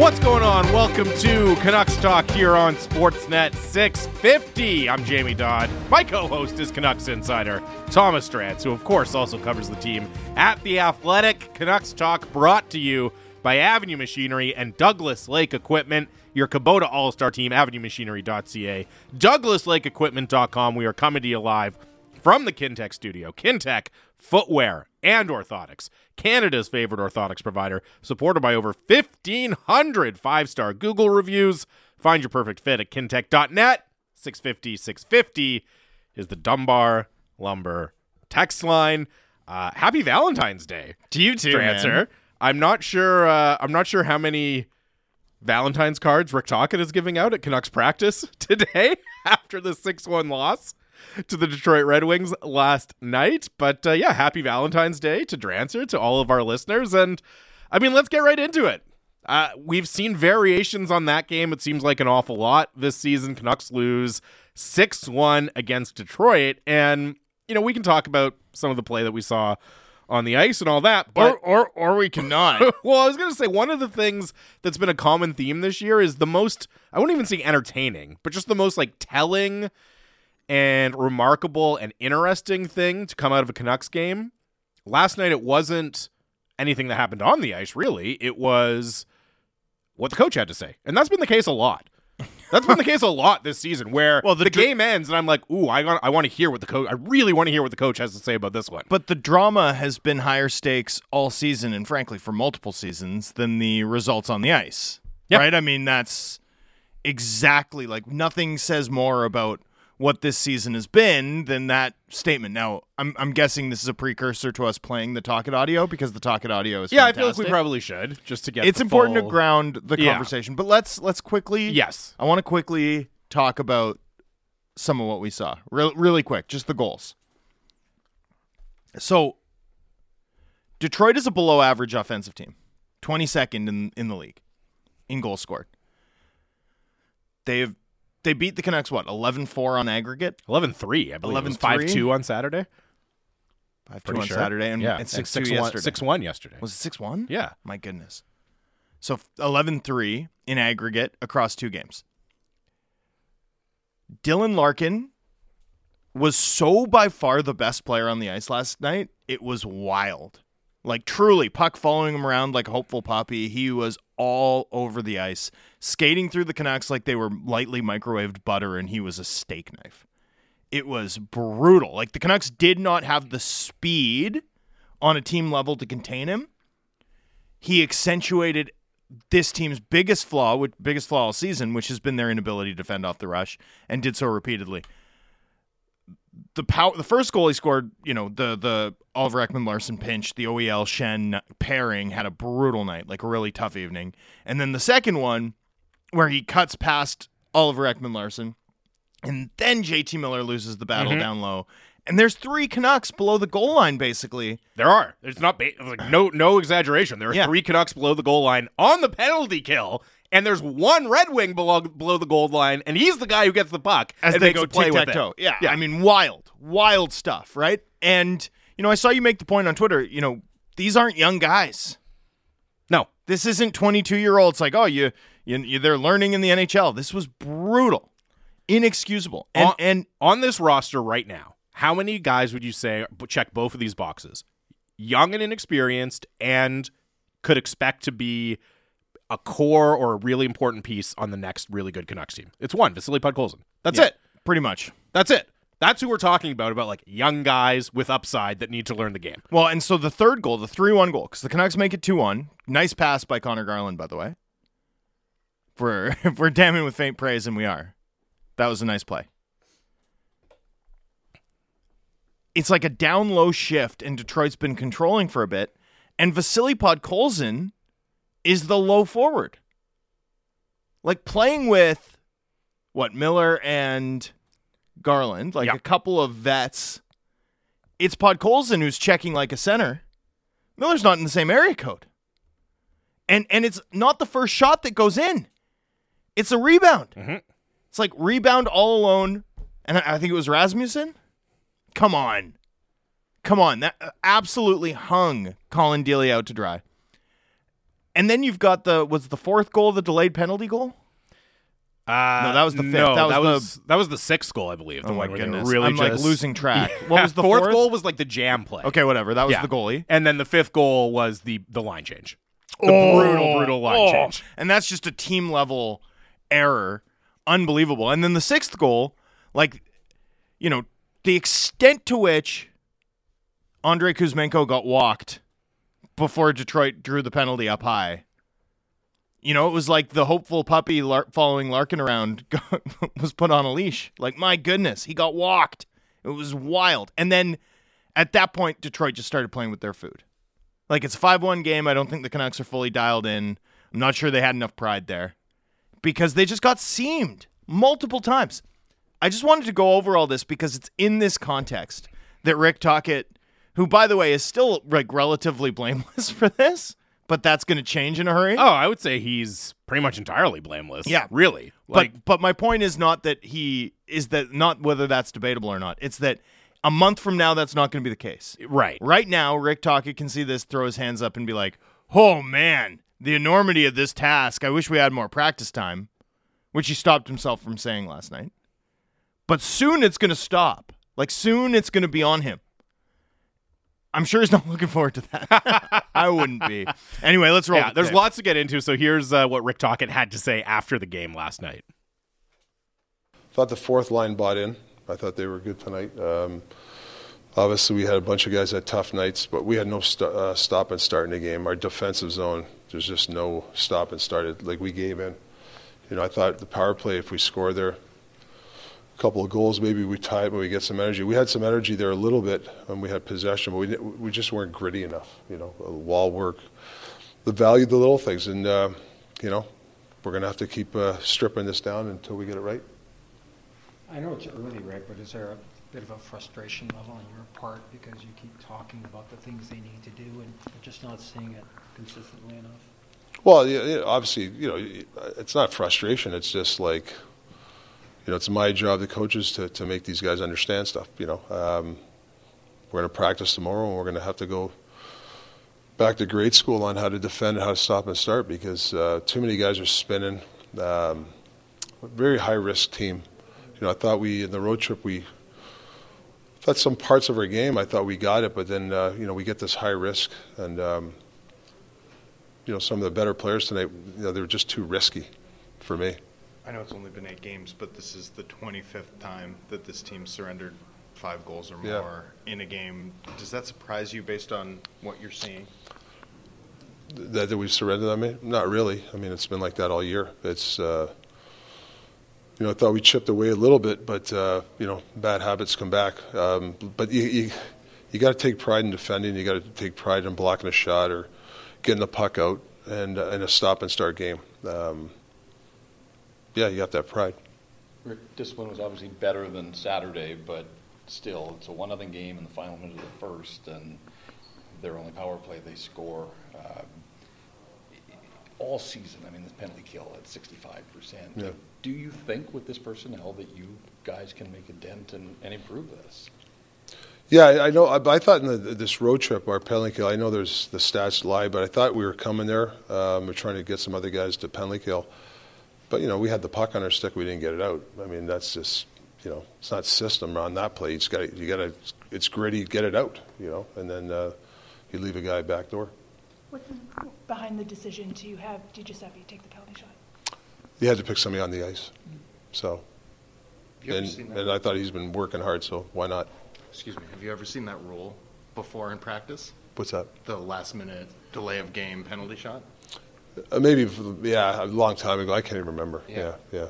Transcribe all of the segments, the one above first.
What's going on? Welcome to Canucks Talk here on Sportsnet 650. I'm Jamie Dodd. My co host is Canucks insider Thomas Drance, who, of course, also covers the team at The Athletic. Canucks Talk brought to you by Avenue Machinery and Douglas Lake Equipment, your Kubota All Star team, avenuemachinery.ca, douglaslakeequipment.com. We are coming to you live from the Kintec studio. Kintec, footwear and orthotics, Canada's favorite orthotics provider, supported by over 1,500 five star Google reviews. Find your perfect fit at kintec.net. 650 650 is the Dunbar Lumber text line. Uh, happy Valentine's Day To you too, Drancer. man. I'm not sure. Uh, I'm not sure how many Valentine's cards Rick Tocchet is giving out at Canucks practice today after the six-one loss to the Detroit Red Wings last night. But uh, yeah, happy Valentine's Day to Drancer, to all of our listeners, and I mean, let's get right into it. Uh, we've seen variations on that game. It seems like an awful lot this season. Canucks lose 6 1 against Detroit. And, you know, we can talk about some of the play that we saw on the ice and all that. But Or, or or we cannot. well, I was going to say one of the things that's been a common theme this year is the most, I wouldn't even say entertaining, but just the most like telling and remarkable and interesting thing to come out of a Canucks game. Last night, it wasn't anything that happened on the ice, really. It was what the coach had to say. And that's been the case a lot. That's been the case a lot this season where Well, the, the dr- game ends and I'm like, ooh, I, got- I want to hear what the coach, I really want to hear what the coach has to say about this one. but the drama has been higher stakes all season, and frankly, for multiple seasons, than the results on the ice. Yeah. Right? I mean, that's exactly like nothing says more about what this season has been than that statement. Now, I'm I'm guessing this is a precursor to us playing the Tocchet audio because the Tocchet audio is yeah, I feel like we probably should just to get it's important full- to ground the Yeah. conversation. But let's let's quickly Yes. I want to quickly talk about some of what we saw. Real, really quick, just the goals. So, Detroit is a below average offensive team, 22nd in, in the league in goals scored. They've they beat the Canucks what 11-4 on aggregate, 11-3, I believe. 11 5-2 on Saturday. 5 Pretty on sure. Saturday, and, yeah, and 6 6 yesterday. 6 1 yesterday. Was it 6 1? yeah. My goodness. So 11 3 in aggregate across two games. Dylan Larkin was so by far the best player on the ice last night. It was wild. Like truly, puck following him around like a hopeful puppy. He was all over the ice, skating through the Canucks like they were lightly microwaved butter and he was a steak knife. It was brutal. Like the Canucks did not have the speed on a team level to contain him he accentuated this team's biggest flaw, biggest flaw all season, which has been their inability to defend off the rush, and did so repeatedly. The power, the first goal he scored, you know, the the Oliver Ekman Larsson pinch, the OEL Schenn pairing had a brutal night, like a really tough evening, and then the second one, where he cuts past Oliver Ekman Larsson, and then JT Miller loses the battle mm-hmm. down low, and there's three Canucks below the goal line, basically. There are. There's not ba- like no no exaggeration. There are Yeah. three Canucks below the goal line on the penalty kill, and there's one Red Wing below below the goal line, and he's the guy who gets the puck as and they go play with it. Yeah, Yeah. I mean, wild, wild stuff, right? And you know, I saw you make the point on Twitter. You know, these aren't young guys. No, This isn't 22 year olds. Like, oh, you, you, you, they're learning in the NHL. This was brutal, inexcusable, and on, and on this roster right now, how many guys would you say check both of these boxes? Young and inexperienced, and could expect to be a core or a really important piece on the next really good Canucks team. It's one, Vasily Podkolzin. That's Yeah. it. pretty much. That's it. That's who we're talking about, about like young guys with upside that need to learn the game. Well, and so the third goal, the 3 1 goal, because the Canucks make it 2 1. Nice pass by Conor Garland, by the way. If we're, if we're damning with faint praise, and we are, that was a nice play. It's like a down low shift, and Detroit's been controlling for a bit. And Vasily Podkolzin is the low forward. Like playing with what, Miller and Garland, like Yeah. a couple of vets it's Podkolzin who's checking like a center. Miller's not in the same area code. And and it's not the first shot that goes in. It's a rebound. Mhm. It's like rebound all alone. And I, I think it was Rasmussen. Come on. Come on. That uh, absolutely hung Collin Delia out to dry. And then you've got the was the fourth goal the delayed penalty goal? Uh, No, that was the fifth. No, That was that the- was that was the sixth goal, I believe. The Oh my one where they were goodness. really I'm like losing track. Yeah. What was the fourth fourth? goal? Was like the jam play. Okay, whatever. That was Yeah. the goalie. and then the fifth goal was the the line change. The brutal, brutal line oh. change. And that's just a team level error. Unbelievable. And then the sixth goal, like, you know, the extent to which Andrei Kuzmenko got walked before Detroit drew the penalty up high. You know, it was like the hopeful puppy lar- following Larkin around got, was put on a leash. Like, my goodness, he got walked. It was wild. And then at that point, Detroit just started playing with their food. Like, it's a 5 1 game. I don't think the Canucks are fully dialed in. I'm not sure they had enough pride there because they just got seamed multiple times. I just wanted to go over all this because it's in this context that Rick Tocchet, who by the way is still like relatively blameless for this, but that's going to change in a hurry. Oh, I would say he's pretty much entirely blameless. Yeah. really. Like, but but my point is not that he is that not whether that's debatable or not. It's that a month from now that's not going to be the case. right. Right now, Rick Tocchet can see this, throw his hands up, and be like, "Oh man, the enormity of this task. I wish we had more practice time," which he stopped himself from saying last night. But soon it's going to stop. Like soon it's going to be on him. I'm sure he's not looking forward to that. I wouldn't be. Anyway, let's roll. Yeah, with there's it. lots to get into. So here's uh, what Rick Tocchet had to say after the game last night. thought the fourth line bought in. I thought they were good tonight. Um, obviously, we had a bunch of guys that had tough nights, but we had no st- uh, stop and start in the game. Our defensive zone, there's just no stop and start. Like we gave in. You know, I thought the power play, if we score there, a couple of goals, maybe we tie it, but we get some energy. We had some energy there a little bit, and we had possession, but we we just weren't gritty enough. You know, wall work, the value of the little things, and uh, you know, we're going to have to keep uh, stripping this down until we get it right. I know it's early, Rick, but is there a bit of a frustration level on your part because you keep talking about the things they need to do and just not seeing it consistently enough? Well, obviously, you know, it's not frustration. It's just like, you know, it's my job, the coaches, to, to make these guys understand stuff. You know, um, we're going to practice tomorrow, and we're going to have to go back to grade school on how to defend and how to stop and start because uh, too many guys are spinning. Um, very high risk team. You know, I thought we in the road trip we thought some parts of our game I thought we got it, but then uh, you know we get this high risk and. Um, you know, some of the better players tonight, you know, they were just too risky for me. I know it's only been eight games, but this is the 25th time that this team surrendered five goals or Yeah. more in a game. Does that surprise you based on what you're seeing? That, that we've surrendered on me? Not really. I mean, it's been like that all year. It's, uh, you know, I thought we chipped away a little bit, but, uh, you know, bad habits come back. Um, but you, you, you got to take pride in defending. You got to take pride in blocking a shot or getting the puck out and uh, in a stop and start game. Um, yeah, you got that pride. Rick, discipline was obviously better than Saturday, but still, it's a one nothing game in the final minute of the first, and their only power play they score. Um, all season, I mean, the penalty kill at 65%. Yeah. Do you think with this personnel that you guys can make a dent and, and improve this? Yeah, I, I know. I, I thought in the, this road trip, our penalty kill. I know there's the stats lie, but I thought we were coming there. Um, we're trying to get some other guys to penalty kill, but you know, we had the puck on our stick. We didn't get it out. I mean, that's just you know, it's not system on that play. You just got you got to. It's gritty. Get it out. You know, and then uh, you leave a guy back door. What's behind the decision to have DiGiuseppe take the penalty shot? You had to pick somebody on the ice. So, Have you ever and, and I thought he's been working hard. So why not? Excuse me. Have you ever seen that rule before in practice? What's that? The last minute delay of game penalty shot? Uh, maybe yeah, a long time ago. I can't even remember. Yeah. yeah. yeah.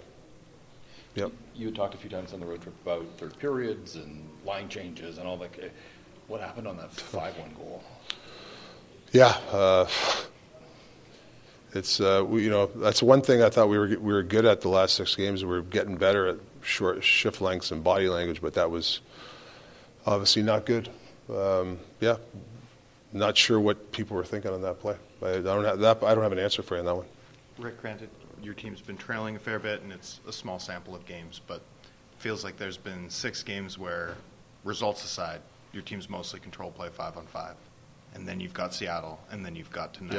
Yep. You had talked a few times on the road trip about third periods and line changes and all that. What happened on that 5 1 goal? Yeah, uh, it's uh, we, you know that's one thing I thought we were we were good at the last six games. We were getting better at short shift lengths and body language, but that was obviously not good. Um, yeah, not sure what people were thinking on that play. I don't have that. I don't have an answer for you on that one. Rick, granted, your team's been trailing a fair bit, and it's a small sample of games, but it feels like there's been six games where, results aside, your team's mostly control play five on five, and then you've got Seattle, and then you've got tonight.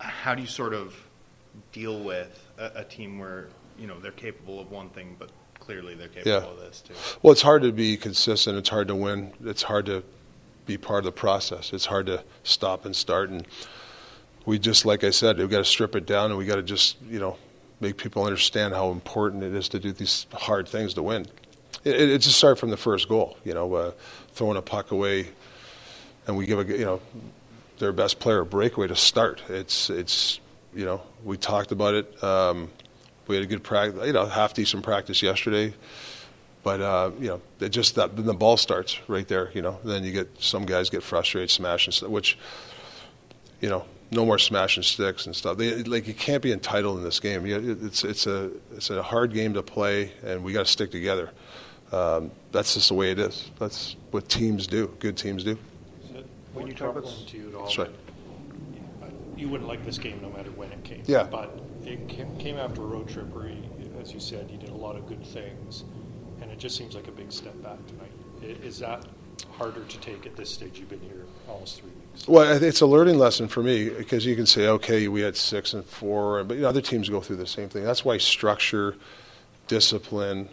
Yeah. how do you sort of deal with a, a team where you know they're capable of one thing, but clearly they're capable Yeah. of this too? Well, it's hard to be consistent. It's hard to win. It's hard to be part of the process. It's hard to stop and start. And we just, like I said, we've got to strip it down and we got to just, you know, make people understand how important it is to do these hard things to win. It, it, it's just start from the first goal, you know, uh, throwing a puck away and we give a, you know, their best player a breakaway to start. It's, it's, you know, we talked about it. Um, we had a good practice, you know, half decent practice yesterday. But uh, you know, it just that then the ball starts right there. You know, then you get some guys get frustrated, smashing, st- which you know, no more smashing sticks and stuff. They, like you can't be entitled in this game. You, it's it's a it's a hard game to play, and we got to stick together. Um, that's just the way it is. That's what teams do. Good teams do. When you talk to you at all, That's right. you wouldn't like this game no matter when it came. Yeah. But it came, came after a road trip where, you, as you said, you did a lot of good things, and it just seems like a big step back tonight. I- Is that harder to take at this stage? You've been here almost three weeks. Well, I it's a learning lesson for me because you can say, okay, we had six and four, but you know, other teams go through the same thing. That's why structure, discipline,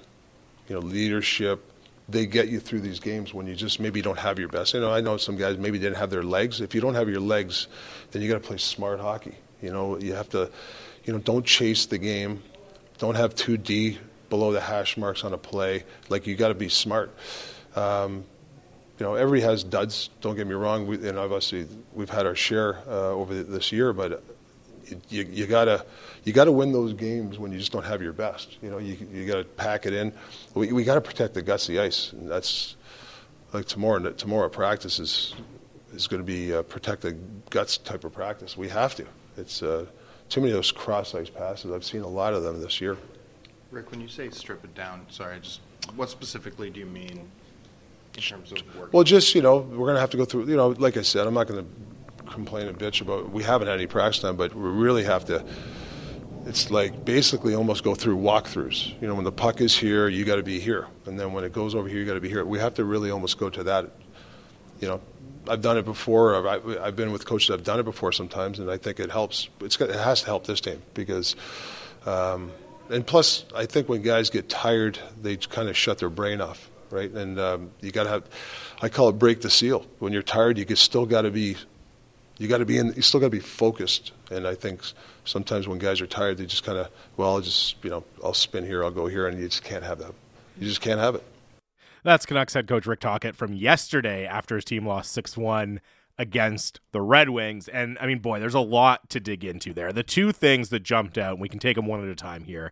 you know, leadership, they get you through these games when you just maybe don't have your best. You know, I know some guys maybe didn't have their legs. If you don't have your legs, then you got to play smart hockey. You know, you have to, you know, don't chase the game, don't have two D below the hash marks on a play. Like you got to be smart. Um, you know, everybody has duds. Don't get me wrong. We, and obviously, we've had our share uh, over the, this year, but you, you gotta you gotta win those games when you just don't have your best. You know, you you gotta pack it in. We we gotta protect the guts of the ice, and that's like tomorrow. Tomorrow practice is is going to be uh, protect the guts type of practice. We have to. It's uh, too many of those cross ice passes. I've seen a lot of them this year. Rick, when you say strip it down, sorry, just what specifically do you mean in terms of work? Well, just you know, we're going to have to go through. You know, like I said, I'm not going to complain and bitch about. We haven't had any practice time, but we really have to. It's like basically almost go through walkthroughs. You know, when the puck is here, you got to be here, and then when it goes over here, you got to be here. We have to really almost go to that. You know, I've done it before. I've, I've been with coaches. I've done it before sometimes, and I think it helps. It's it has to help this team because. Um, and plus, I think when guys get tired, they kind of shut their brain off, right? And um, you got to have, I call it break the seal. When you're tired, you still got to be, you got to be in, you still got to be focused. And I think sometimes when guys are tired, they just kind of, well, I'll just, you know, I'll spin here, I'll go here, and you just can't have that. You just can't have it. That's Canucks head coach Rick Tocchet from yesterday after his team lost 6 1 against the Red Wings. And I mean, boy, there's a lot to dig into there. The two things that jumped out, and we can take them one at a time here,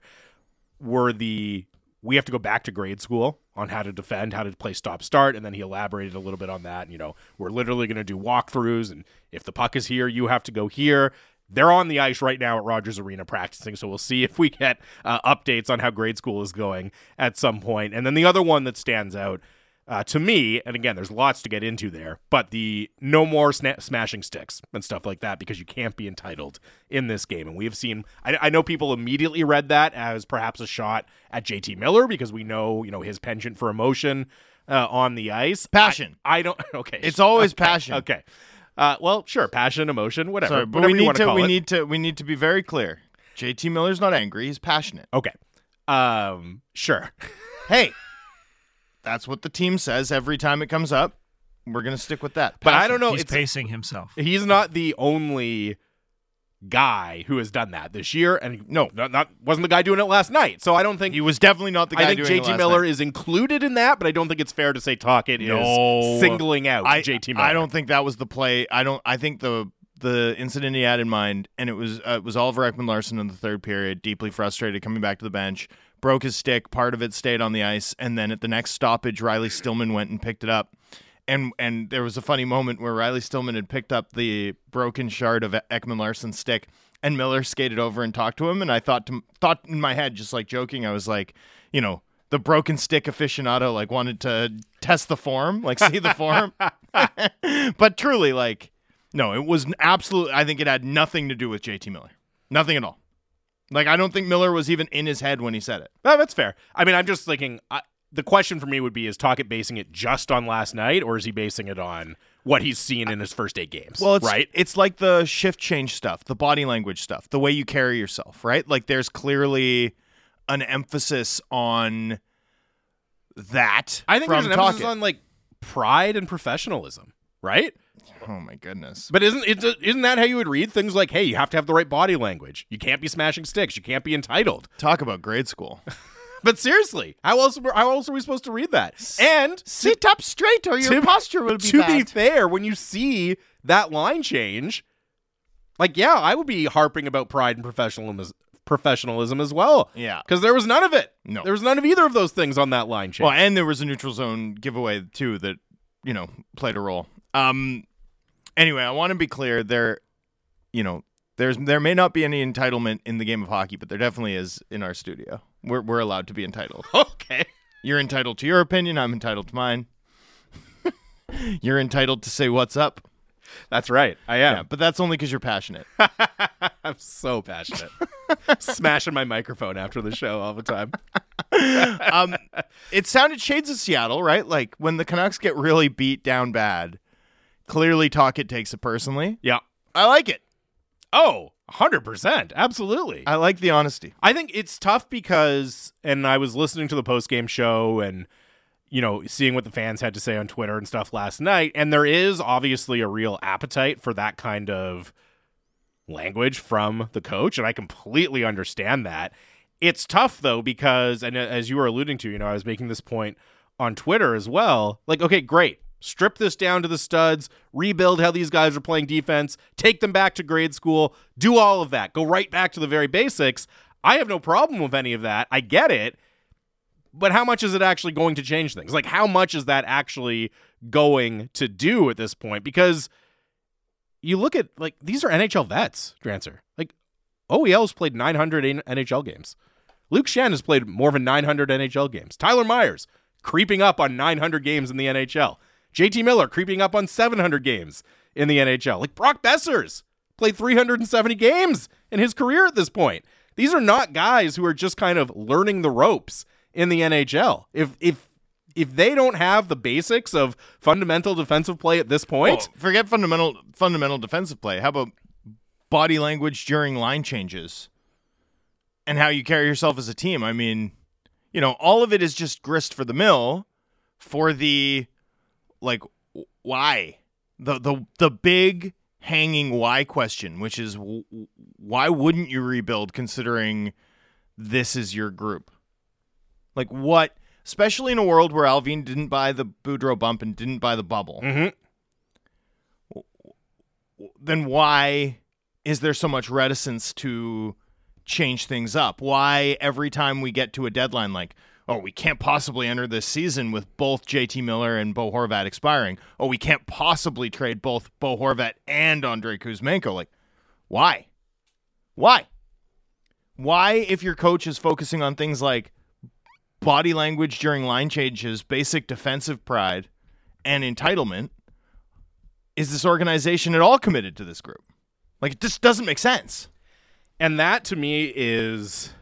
were the we have to go back to grade school on how to defend, how to play stop start, and then he elaborated a little bit on that. And, You know, we're literally going to do walkthroughs, and if the puck is here, you have to go here. They're on the ice right now at Rogers Arena practicing, so we'll see if we get uh, updates on how grade school is going at some point. And then the other one that stands out uh, to me, and again, there's lots to get into there, but the no more sna- smashing sticks and stuff like that because you can't be entitled in this game. And we have seen, I, I know people immediately read that as perhaps a shot at JT Miller because we know, you know, his penchant for emotion uh, on the ice. Passion. I, I don't, okay. It's always Okay, passion. Okay. Uh, well, sure, passion, emotion, whatever. Sorry, but whatever we need to we it. need to we need to be very clear. JT Miller's not angry; he's passionate. Okay. Um, sure. Hey, that's what the team says every time it comes up. We're gonna stick with that. But I don't know. He's it's, pacing himself. he's not the only guy who has done that this year, and no, not, not wasn't the guy doing it last night. So I don't think He was definitely not the guy I think doing it JT last Miller night. is included in that, but I don't think it's fair to say Tocchet No. is singling out I, JT Miller. I don't think that was the play. I don't. I think the the incident he had in mind, and it was uh, it was Oliver Ekman Larsson in the third period, deeply frustrated, coming back to the bench, broke his stick. Part of it stayed on the ice, and then at the next stoppage, Riley Stillman went and picked it up. And and there was a funny moment where Riley Stillman had picked up the broken shard of Ekman Larsson's stick, and Miller skated over and talked to him. And I thought to thought in my head, just like joking, I was like, you know, the broken stick aficionado like wanted to test the form, like see the form. but truly, like, no, it was absolutely. I think it had nothing to do with JT Miller, nothing at all. Like, I don't think Miller was even in his head when he said it. No, that's fair. I mean, I'm just thinking. I, the question for me would be: Is Tocchet basing it just on last night, or is he basing it on what he's seen in his first eight games. Well, it's right. It's like the shift change stuff, the body language stuff, the way you carry yourself, right? Like there's clearly an emphasis on that. I think there's an emphasis on like pride and professionalism, right? Oh my goodness. But isn't it, isn't that how you would read things like, "Hey, you have to have the right body language. You can't be smashing sticks. You can't be entitled." Talk about grade school. But seriously, how else how else are we supposed to read that? And Sit up straight or your to- posture will be to bad. be fair, when you see that line change, like yeah, I would be harping about pride and professionalism professionalism as well. Yeah. Because there was none of it. No. There was none of either of those things on that line change. Well, and there was a neutral zone giveaway too that you know played a role. Um. Anyway, I want to be clear. There, you know, there's there may not be any entitlement in the game of hockey, but there definitely is in our studio. We're we're allowed to be entitled. okay. You're entitled to your opinion. I'm entitled to mine. You're entitled to say what's up. That's right. I am. Yeah, but that's only because you're passionate. I'm so passionate. Smashing my microphone after the show all the time. um, it sounded shades of Seattle, right? Like when the Canucks get really beat down bad, clearly Tocchet takes it personally. Yeah. I like it. Oh, 100%. Absolutely. I like the honesty. I think it's tough because, and I was listening to the post game show and, you know, seeing what the fans had to say on Twitter and stuff last night. And there is obviously a real appetite for that kind of language from the coach. And I completely understand that. It's tough though, because, and uh, as you were alluding to, you know, I was making this point on Twitter as well. Like, okay, great. Strip this down to the studs, rebuild how these guys are playing defense, take them back to grade school, do all of that, go right back to the very basics. I have no problem with any of that. I get it. But how much is it actually going to change things? Like, how much is that actually going to do at this point? Because you look at, like, these are NHL vets, Drancer. Like, OEL's played 900 NHL games. Luke Schenn has played more than 900 NHL games. Tyler Myers creeping up on 900 games in the NHL. JT Miller creeping up on 700 games in the NHL. Like Brock Boeser's played 370 games in his career at this point. These are not guys who are just kind of learning the ropes in the NHL. If if if they don't have the basics of fundamental defensive play at this point, Oh, forget fundamental fundamental defensive play. How about body language during line changes and how you carry yourself as a team? I mean, you know, all of it is just grist for the mill for the like why the the the big hanging why question, which is why wouldn't you rebuild considering this is your group? Like what? Especially in a world where Allvin didn't buy the Boudreau bump and didn't buy the bubble. Mhm. Then why is there so much reticence to change things up? Why every time we get to a deadline, like, oh, we can't possibly enter this season with both JT Miller and Bo Horvat expiring. Oh, we can't possibly trade both Bo Horvat and Andrei Kuzmenko. Like, why? Why? Why, if your coach is focusing on things like body language during line changes, basic defensive pride, and entitlement, is this organization at all committed to this group? Like, it just doesn't make sense. and that to me is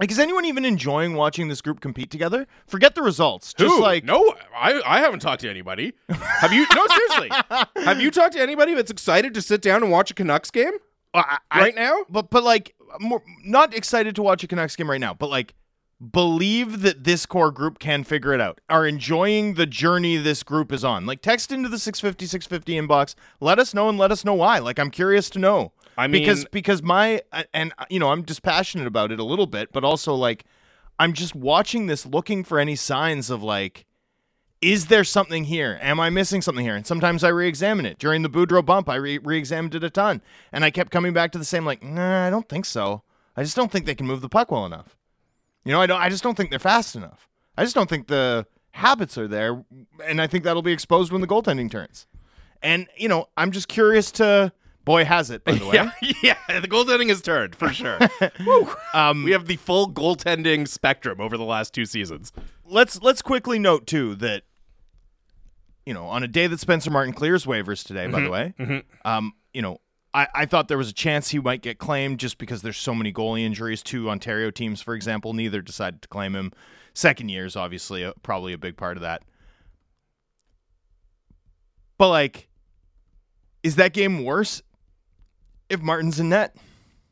Like, is anyone even enjoying watching this group compete together? Forget the results. Just Who? like, no, I I haven't talked to anybody. Have you? No, seriously. Have you talked to anybody that's excited to sit down and watch a Canucks game I, I- right now? but but like, more, not excited to watch a Canucks game right now, but like, believe that this core group can figure it out. Are enjoying the journey this group is on. Like, text into the 650 650 inbox. Let us know and let us know why. Like, I'm curious to know. I mean- because because my uh, and uh, you know I'm just passionate about it a little bit, but also like I'm just watching this, looking for any signs of like, is there something here? Am I missing something here? And sometimes I re-examine it. During the Boudreau bump, I re- re-examined it a ton, and I kept coming back to the same like, nah, I don't think so. I just don't think they can move the puck well enough. You know, I don't. I just don't think they're fast enough. I just don't think the habits are there, and I think that'll be exposed when the goaltending turns. And you know, I'm just curious to. Boy, has it by the way. Yeah, yeah. The goaltending has turned for sure. Um, we have the full goaltending spectrum over the last two seasons. let's let's quickly note too that you know on a day that Spencer Martin clears waivers today, by the way, um, you know. I, I thought there was a chance he might get claimed just because there's so many goalie injuries. Two Ontario teams, for example, neither decided to claim him. Second year is obviously a, probably a big part of that. But like, is that game worse if Martin's in net?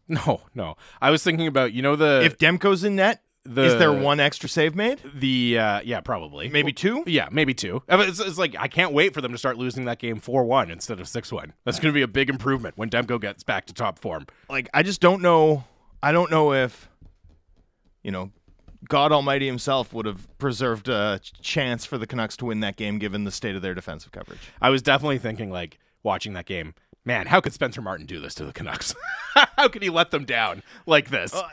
No, no. I was thinking about you know the if Demko's in net, the is there one extra save made? the uh, yeah probably Maybe two? yeah maybe two. It's, it's like I can't wait for them to start losing that game four one instead of six one. That's going to be a big improvement when Demko gets back to top form. Like I just don't know. I don't know if you know God Almighty Himself would have preserved a chance for the Canucks to win that game given the state of their defensive coverage. I was definitely thinking like watching that game. Man, how could Spencer Martin do this to the Canucks? how could he let them down like this? Uh,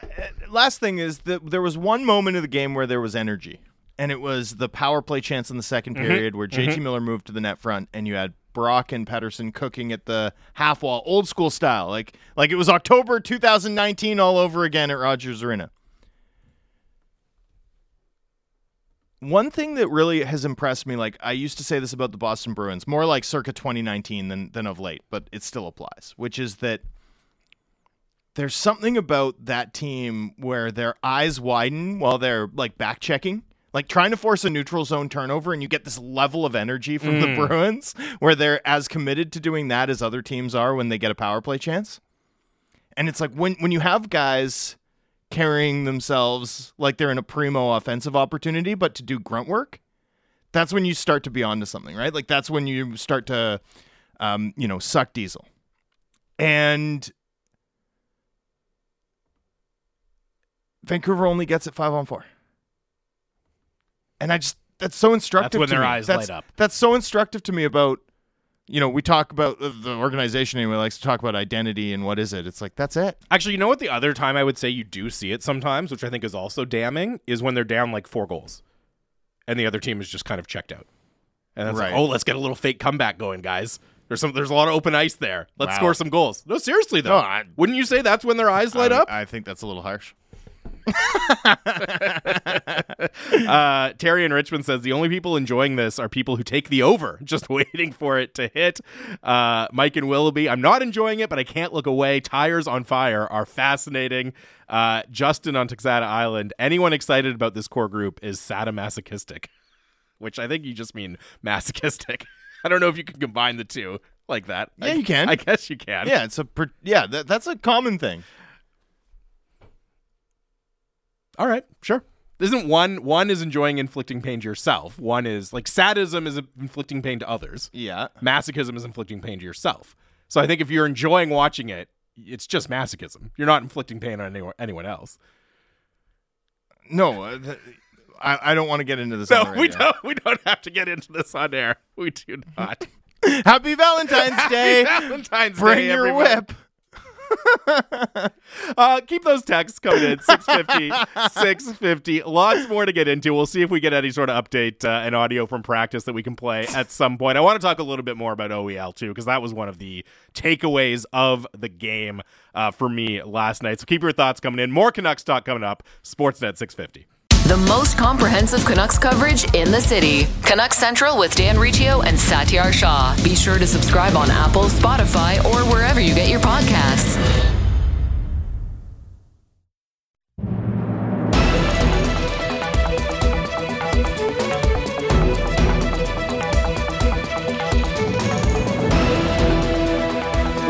last thing is that there was one moment of the game where there was energy, and it was the power play chance in the 2nd period where JT Miller moved to the net front, and you had Brock and Pettersson cooking at the half wall, old school style, like like it was October 2019 all over again at Rogers Arena. One thing that really has impressed me, like I used to say this about the Boston Bruins, more like circa 2019 than than of late, but it still applies, which is that there's something about that team where their eyes widen while they're like back checking like trying to force a neutral zone turnover and you get this level of energy from the mm. bruins where they're as committed to doing that as other teams are when they get a power play chance. And it's like when when you have guys carrying themselves like they're in a primo offensive opportunity but to do grunt work that's when you start to be onto something right like that's when you start to um, you know suck diesel and Vancouver only gets it five on four. And I just that's so instructive. That's when their me. eyes That's- light up. That's so instructive to me about, you know, we talk about the organization anyway likes to talk about identity and what is it. It's like that's it. Actually, you know what? The other time I would say you do see it sometimes, which I think is also damning, is when they're down like four goals, and the other team is just kind of checked out, and it's Right. like, oh, let's get a little fake comeback going, guys. There's some, there's a lot of open ice there. Let's Wow. score some goals. No, seriously though, No, I- wouldn't you say that's when their eyes light I, up? I think that's a little harsh. Uh, Terry in Richmond says the only people enjoying this are people who take the over, just waiting for it to hit. Uh, Mike and Willoughby, I'm not enjoying it, but I can't look away. Tires on fire are fascinating. Uh, Justin on Texada Island, anyone excited about this core group is sadomasochistic, which I think you just mean masochistic. I don't know if you can combine the two like that. Yeah, I, you can. I guess you can. Yeah, it's a per- yeah. That, that's a common thing. All right, sure. Isn't one one is enjoying inflicting pain to yourself? One is like sadism is inflicting pain to others. Yeah. Masochism is inflicting pain to yourself. So I think if you're enjoying watching it, it's just masochism. You're not inflicting pain on anyone, anyone else. No, uh, th- I, I don't want to get into this. So on we don't we don't have to get into this on air. We do not. Happy Valentine's Day. Valentine's Day. Bring Day, your whip. Uh, keep those texts coming in. 650 650 lots more to get into. We'll see if we get any sort of update uh, and audio from practice that we can play at some point. I want to talk a little bit more about oel too because that was one of the takeaways of the game uh, for me last night. So keep your thoughts coming in. More canucks talk coming up. Sportsnet 650 The most comprehensive Canucks coverage in the city. Canucks Central with Dan Riccio and Satiar Shah. Be sure to subscribe on Apple, Spotify, or wherever you get your podcasts.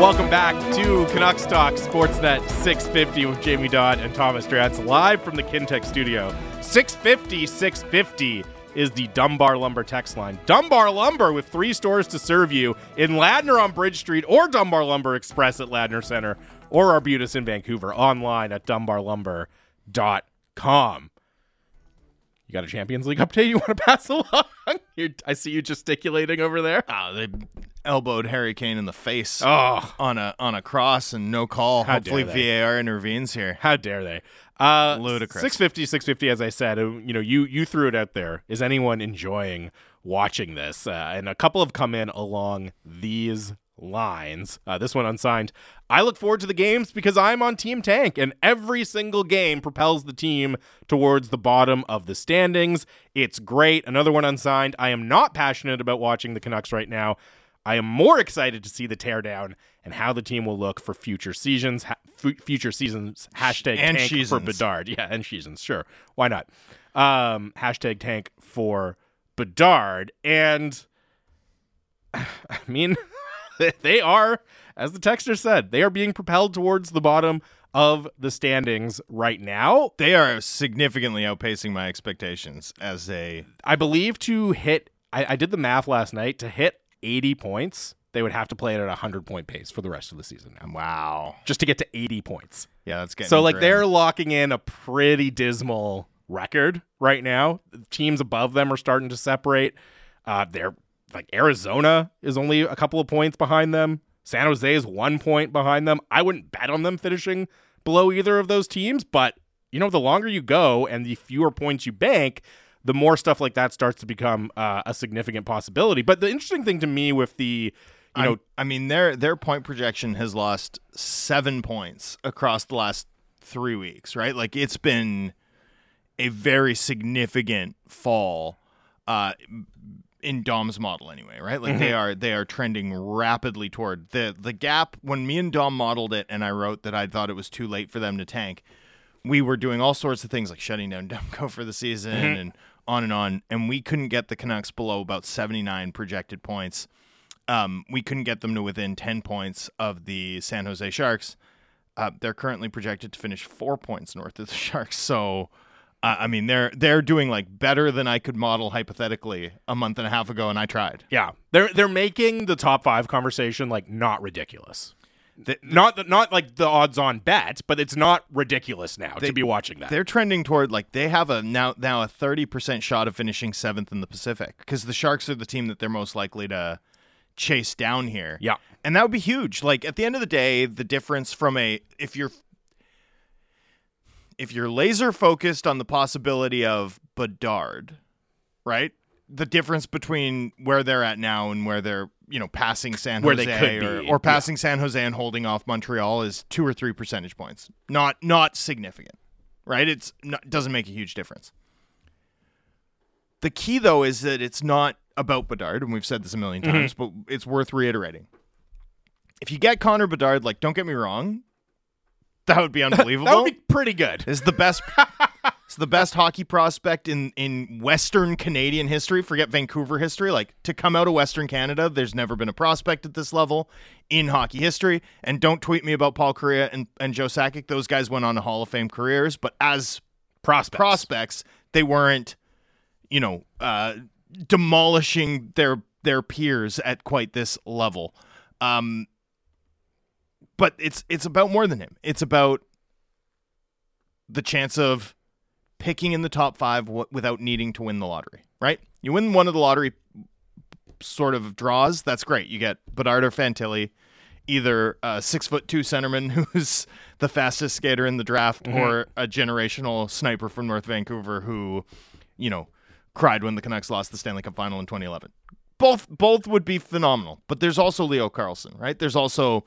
Welcome back to Canucks Talk Sportsnet 650 with Jamie Dodd and Thomas Drance live from the Kintec studio. 650 650 is the Dunbar Lumber text line. Dunbar Lumber with three stores to serve you in Ladner on Bridge Street or Dunbar Lumber Express at Ladner Center or Arbutus in Vancouver online at dunbarlumber.com. You got a Champions League update you want to pass along? You're, I see you gesticulating over there. Oh, they elbowed Harry Kane in the face Oh, on a on a cross and no call. How Hopefully. VAR intervenes here. How dare they? Uh, Ludicrous. 650, 650, as I said, uh, you know, you, you threw it out there. Is anyone enjoying watching this? Uh, and a couple have come in along these lines. Uh, this one unsigned. I look forward to the games because I'm on Team Tank, and every single game propels the team towards the bottom of the standings. It's great. Another one unsigned. I am not passionate about watching the Canucks right now. I am more excited to see the teardown and how the team will look for future seasons. Ha- f- future seasons. Hashtag And tank for. Bedard. Yeah, and seasons. Sure, why not? Um, hashtag tank for Bedard. And I mean, they are, as the texter said, they are being propelled towards the bottom of the standings right now. They are significantly outpacing my expectations as a. I believe to hit, I, I did the math last night, to hit 80 points, they would have to play it at a 100 point pace for the rest of the season now. Wow. Just to get to 80 points. Yeah, that's getting So, like, grim. they're locking in a pretty dismal record right now. Teams above them are starting to separate. Uh, they're like Arizona is only a couple of points behind them. San Jose is one point behind them. I wouldn't bet on them finishing below either of those teams, but you know, the longer you go and the fewer points you bank, the more stuff like that starts to become uh, a significant possibility. But the interesting thing to me with the, you know, I'm- I mean, their their point projection has lost seven points across the last three weeks, right? Like it's been a very significant fall uh, in Dom's model, anyway, right? Like they are they are trending rapidly toward the the gap. When me and Dom modeled it, and I wrote that I thought it was too late for them to tank. We were doing all sorts of things like shutting down Demko for the season and on and on, and we couldn't get the Canucks below about seventy nine projected points um, we couldn't get them to within 10 points of the San Jose Sharks. Uh, they're currently projected to finish four points north of the Sharks. So, I mean, they're they're doing like better than I could model hypothetically a month and a half ago, and I tried. yeah, they're they're making the top five conversation like not ridiculous. The- not not like the odds on bet, but it's not ridiculous now to be watching that. They're trending toward like they have a now now a 30% shot of finishing seventh in the Pacific because the Sharks are the team that they're most likely to chase down here. Yeah. And that would be huge. Like at the end of the day, the difference from a if you're if you're laser focused on the possibility of Bedard, right? The difference between where they're at now and where they're, you know, passing San Where Jose or, or passing San Jose and holding off Montreal is 2 or 3 percentage points. Not not significant. Right? It's not, doesn't make a huge difference. The key though is that it's not about Bedard, and we've said this a 1000000 Mm-hmm. times, but it's worth reiterating. If you get Connor Bedard, like, don't get me wrong, that would be unbelievable. that would be pretty good. Is the best. it's the best hockey prospect in in Western Canadian history. Forget Vancouver history. Like to come out of Western Canada, there's never been a prospect at this level in hockey history. And don't tweet me about Paul Kariya and and Joe Sakic. Those guys went on to Hall of Fame careers, but as Prospects. prospects, they weren't, you know, uh, demolishing their their peers at quite this level. Um, but it's it's about more than him. It's about the chance of picking in the top five w- without needing to win the lottery. Right? You win one of the lottery sort of draws. That's great. You get Bedard or Fantilli, either a six foot two centerman who's the fastest skater in the draft, mm-hmm. or a generational sniper from North Vancouver who, you know, cried when the Canucks lost the Stanley Cup final in 2011. Both both would be phenomenal. But there's also Leo Carlsson, right? There's also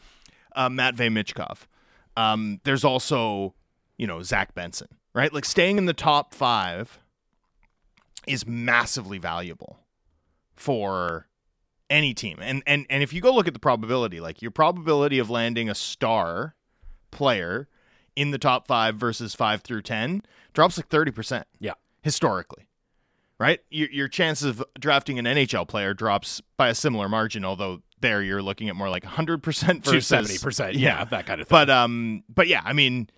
uh, Matvey Michkov. Um, there's also, you know, Zach Benson, right? Like staying in the top five is massively valuable for any team. And and and if you go look at the probability, like your probability of landing a star player in the top 5 versus 5 through 10 drops like 30% Yeah. historically. Right? Your your chances of drafting an NHL player drops by a similar margin, although there you're looking at more like 100% versus 70%. Yeah, that kind of thing. But um but yeah, I mean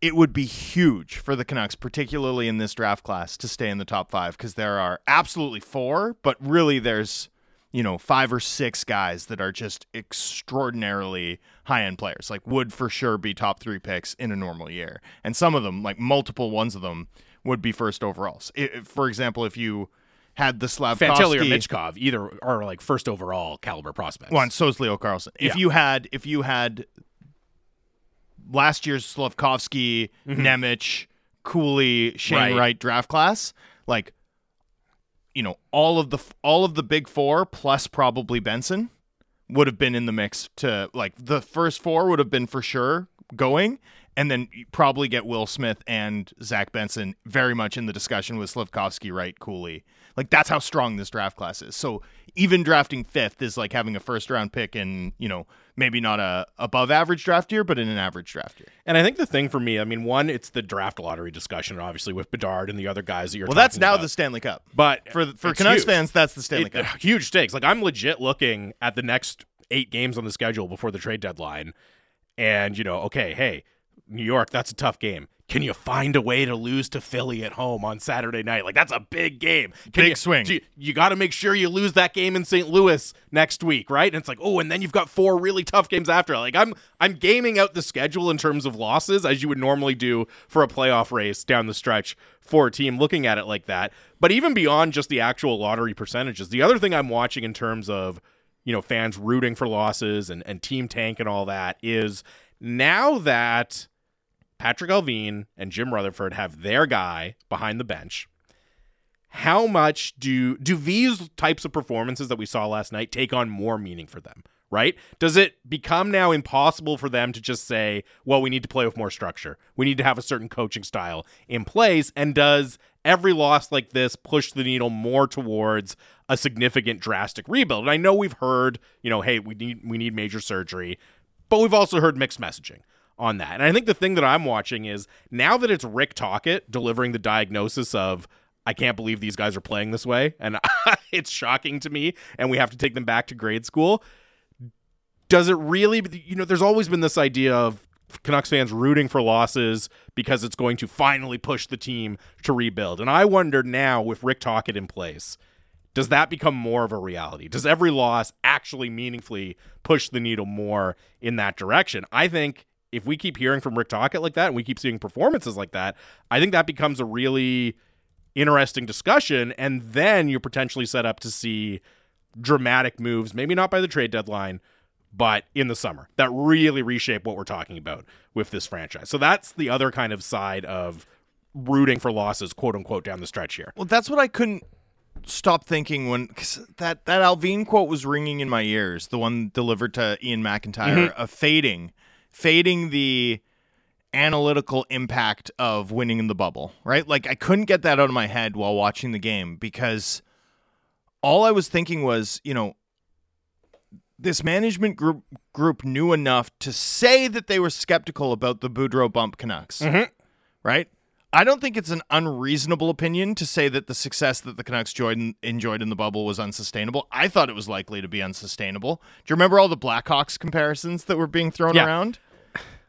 it would be huge for the Canucks, particularly in this draft class, to stay in the top five because there are absolutely four, but really there's, you know, five or six guys that are just extraordinarily high end players. Like, would for sure be top three picks in a normal year. And some of them, like multiple ones of them, would be first overalls. I if- for example, if you had the Slavkovsky. Fantilli or Michkov either are like first overall caliber prospects. One, so is Leo Carlsson. If Yeah. you had, if you had last year's Slavkovsky, mm-hmm. Nemec, Cooley, Shane Right. Wright. draft class, like you know, all of the all of the big four plus probably Benson would have been in the mix to like the first four would have been for sure going. And then you probably get Will Smith and Zach Benson very much in the discussion with Slavkovsky, Wright, Cooley. Like that's how strong this draft class is. So even drafting fifth is like having a first round pick in, you know, maybe not a above average draft year, but in an average draft year. And I think the thing for me, I mean, one, it's the draft lottery discussion, obviously, with Bedard and the other guys that you're Well, that's now about. the Stanley Cup. But for for Canucks huge. fans, that's the Stanley It- Cup. Uh, huge stakes. Like I'm legit looking at the next eight games on the schedule before the trade deadline. And, you know, okay, hey, New York, that's a tough game. Can you find a way to lose to Philly at home on Saturday night? Like that's a big game. Can Big you, swing. You, you got to make sure you lose that game in St. Louis next week, right? And it's like, oh, and then you've got four really tough games after. Like I'm I'm gaming out the schedule in terms of losses as you would normally do for a playoff race down the stretch for a team looking at it like that. But even beyond just the actual lottery percentages, the other thing I'm watching in terms of you know fans rooting for losses and, and team tank and all that is now that Patrik Allvin and Jim Rutherford have their guy behind the bench. How much do do these types of performances that we saw last night take on more meaning for them? Right? Does it become now impossible for them to just say, "Well, we need to play with more structure. We need to have a certain coaching style in place." And does every loss like this push the needle more towards a significant drastic rebuild? And I know we've heard, you know, hey, we need we need major surgery, but we've also heard mixed messaging on that. And I think the thing that I'm watching is now that it's Rick Tocchet delivering the diagnosis of I can't believe these guys are playing this way and it's shocking to me and we have to take them back to grade school. Does it really you know there's always been this idea of Canucks fans rooting for losses because it's going to finally push the team to rebuild. And I wonder now with Rick Tocchet in place, does that become more of a reality? Does every loss actually meaningfully push the needle more in that direction? I think if we keep hearing from Rick Tocchet like that and we keep seeing performances like that, I think that becomes a really interesting discussion. And then you're potentially set up to see dramatic moves, maybe not by the trade deadline, but in the summer that really reshape what we're talking about with this franchise. So that's the other kind of side of rooting for losses, quote unquote, down the stretch here. Well, that's what I couldn't stop thinking when cause that that Allvin quote was ringing in my ears. The one delivered to Iain MacIntyre mm-hmm. of fading, fading the analytical impact of winning in the bubble. Right? Like I couldn't get that out of my head while watching the game because all I was thinking was, you know, this management group group knew enough to say that they were skeptical about the Boudreau bump Canucks. Mm-hmm. Right? I don't think it's an unreasonable opinion to say that the success that the Canucks enjoyed, enjoyed in the bubble was unsustainable. I thought it was likely to be unsustainable. Do you remember all the Blackhawks comparisons that were being thrown Yeah. around?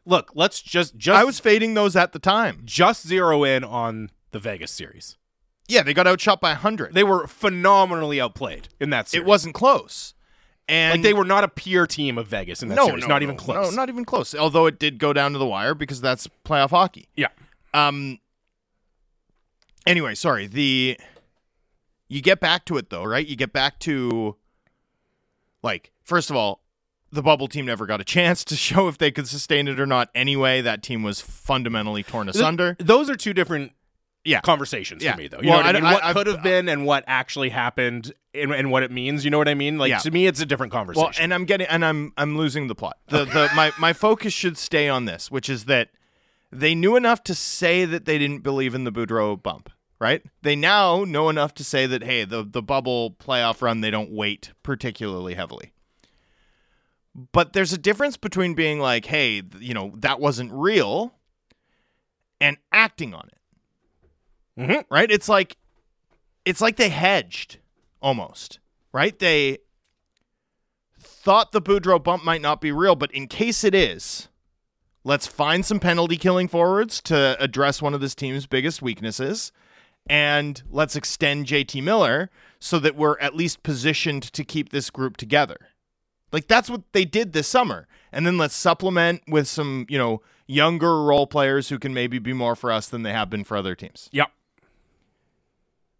Look, let's just just I was fading those at the time. just zero in on the Vegas series. Yeah, they got outshot by 100. They were phenomenally outplayed in that series. it wasn't close. And like they were not a peer team of Vegas in that no, series, no, not no, even close. No, not even close. Although it did go down to the wire because that's playoff hockey. yeah. Um. Anyway, sorry. The you get back to it though, right? You get back to like first of all, the bubble team never got a chance to show if they could sustain it or not. Anyway, that team was fundamentally torn asunder. Those are two different Yeah. conversations Yeah. for me, though. You Well, know what I I- mean? what could have been and what actually happened and, and what it means. You know what I mean? Like Yeah. to me, it's a different conversation. Well, and I'm getting and I'm I'm losing the plot. The the my my focus should stay on this, which is that they knew enough to say that they didn't believe in the Boudreau bump, right? They now know enough to say that hey, the the bubble playoff run they don't weight particularly heavily. But there's a difference between being like, hey, you know, that wasn't real and acting on it. Mhm. Right? It's like it's like they hedged almost. Right? They thought the Boudreau bump might not be real, but in case it is, let's find some penalty killing forwards to address one of this team's biggest weaknesses. And let's extend JT Miller so that we're at least positioned to keep this group together. Like that's what they did this summer. And then let's supplement with some, you know, younger role players who can maybe be more for us than they have been for other teams. yep.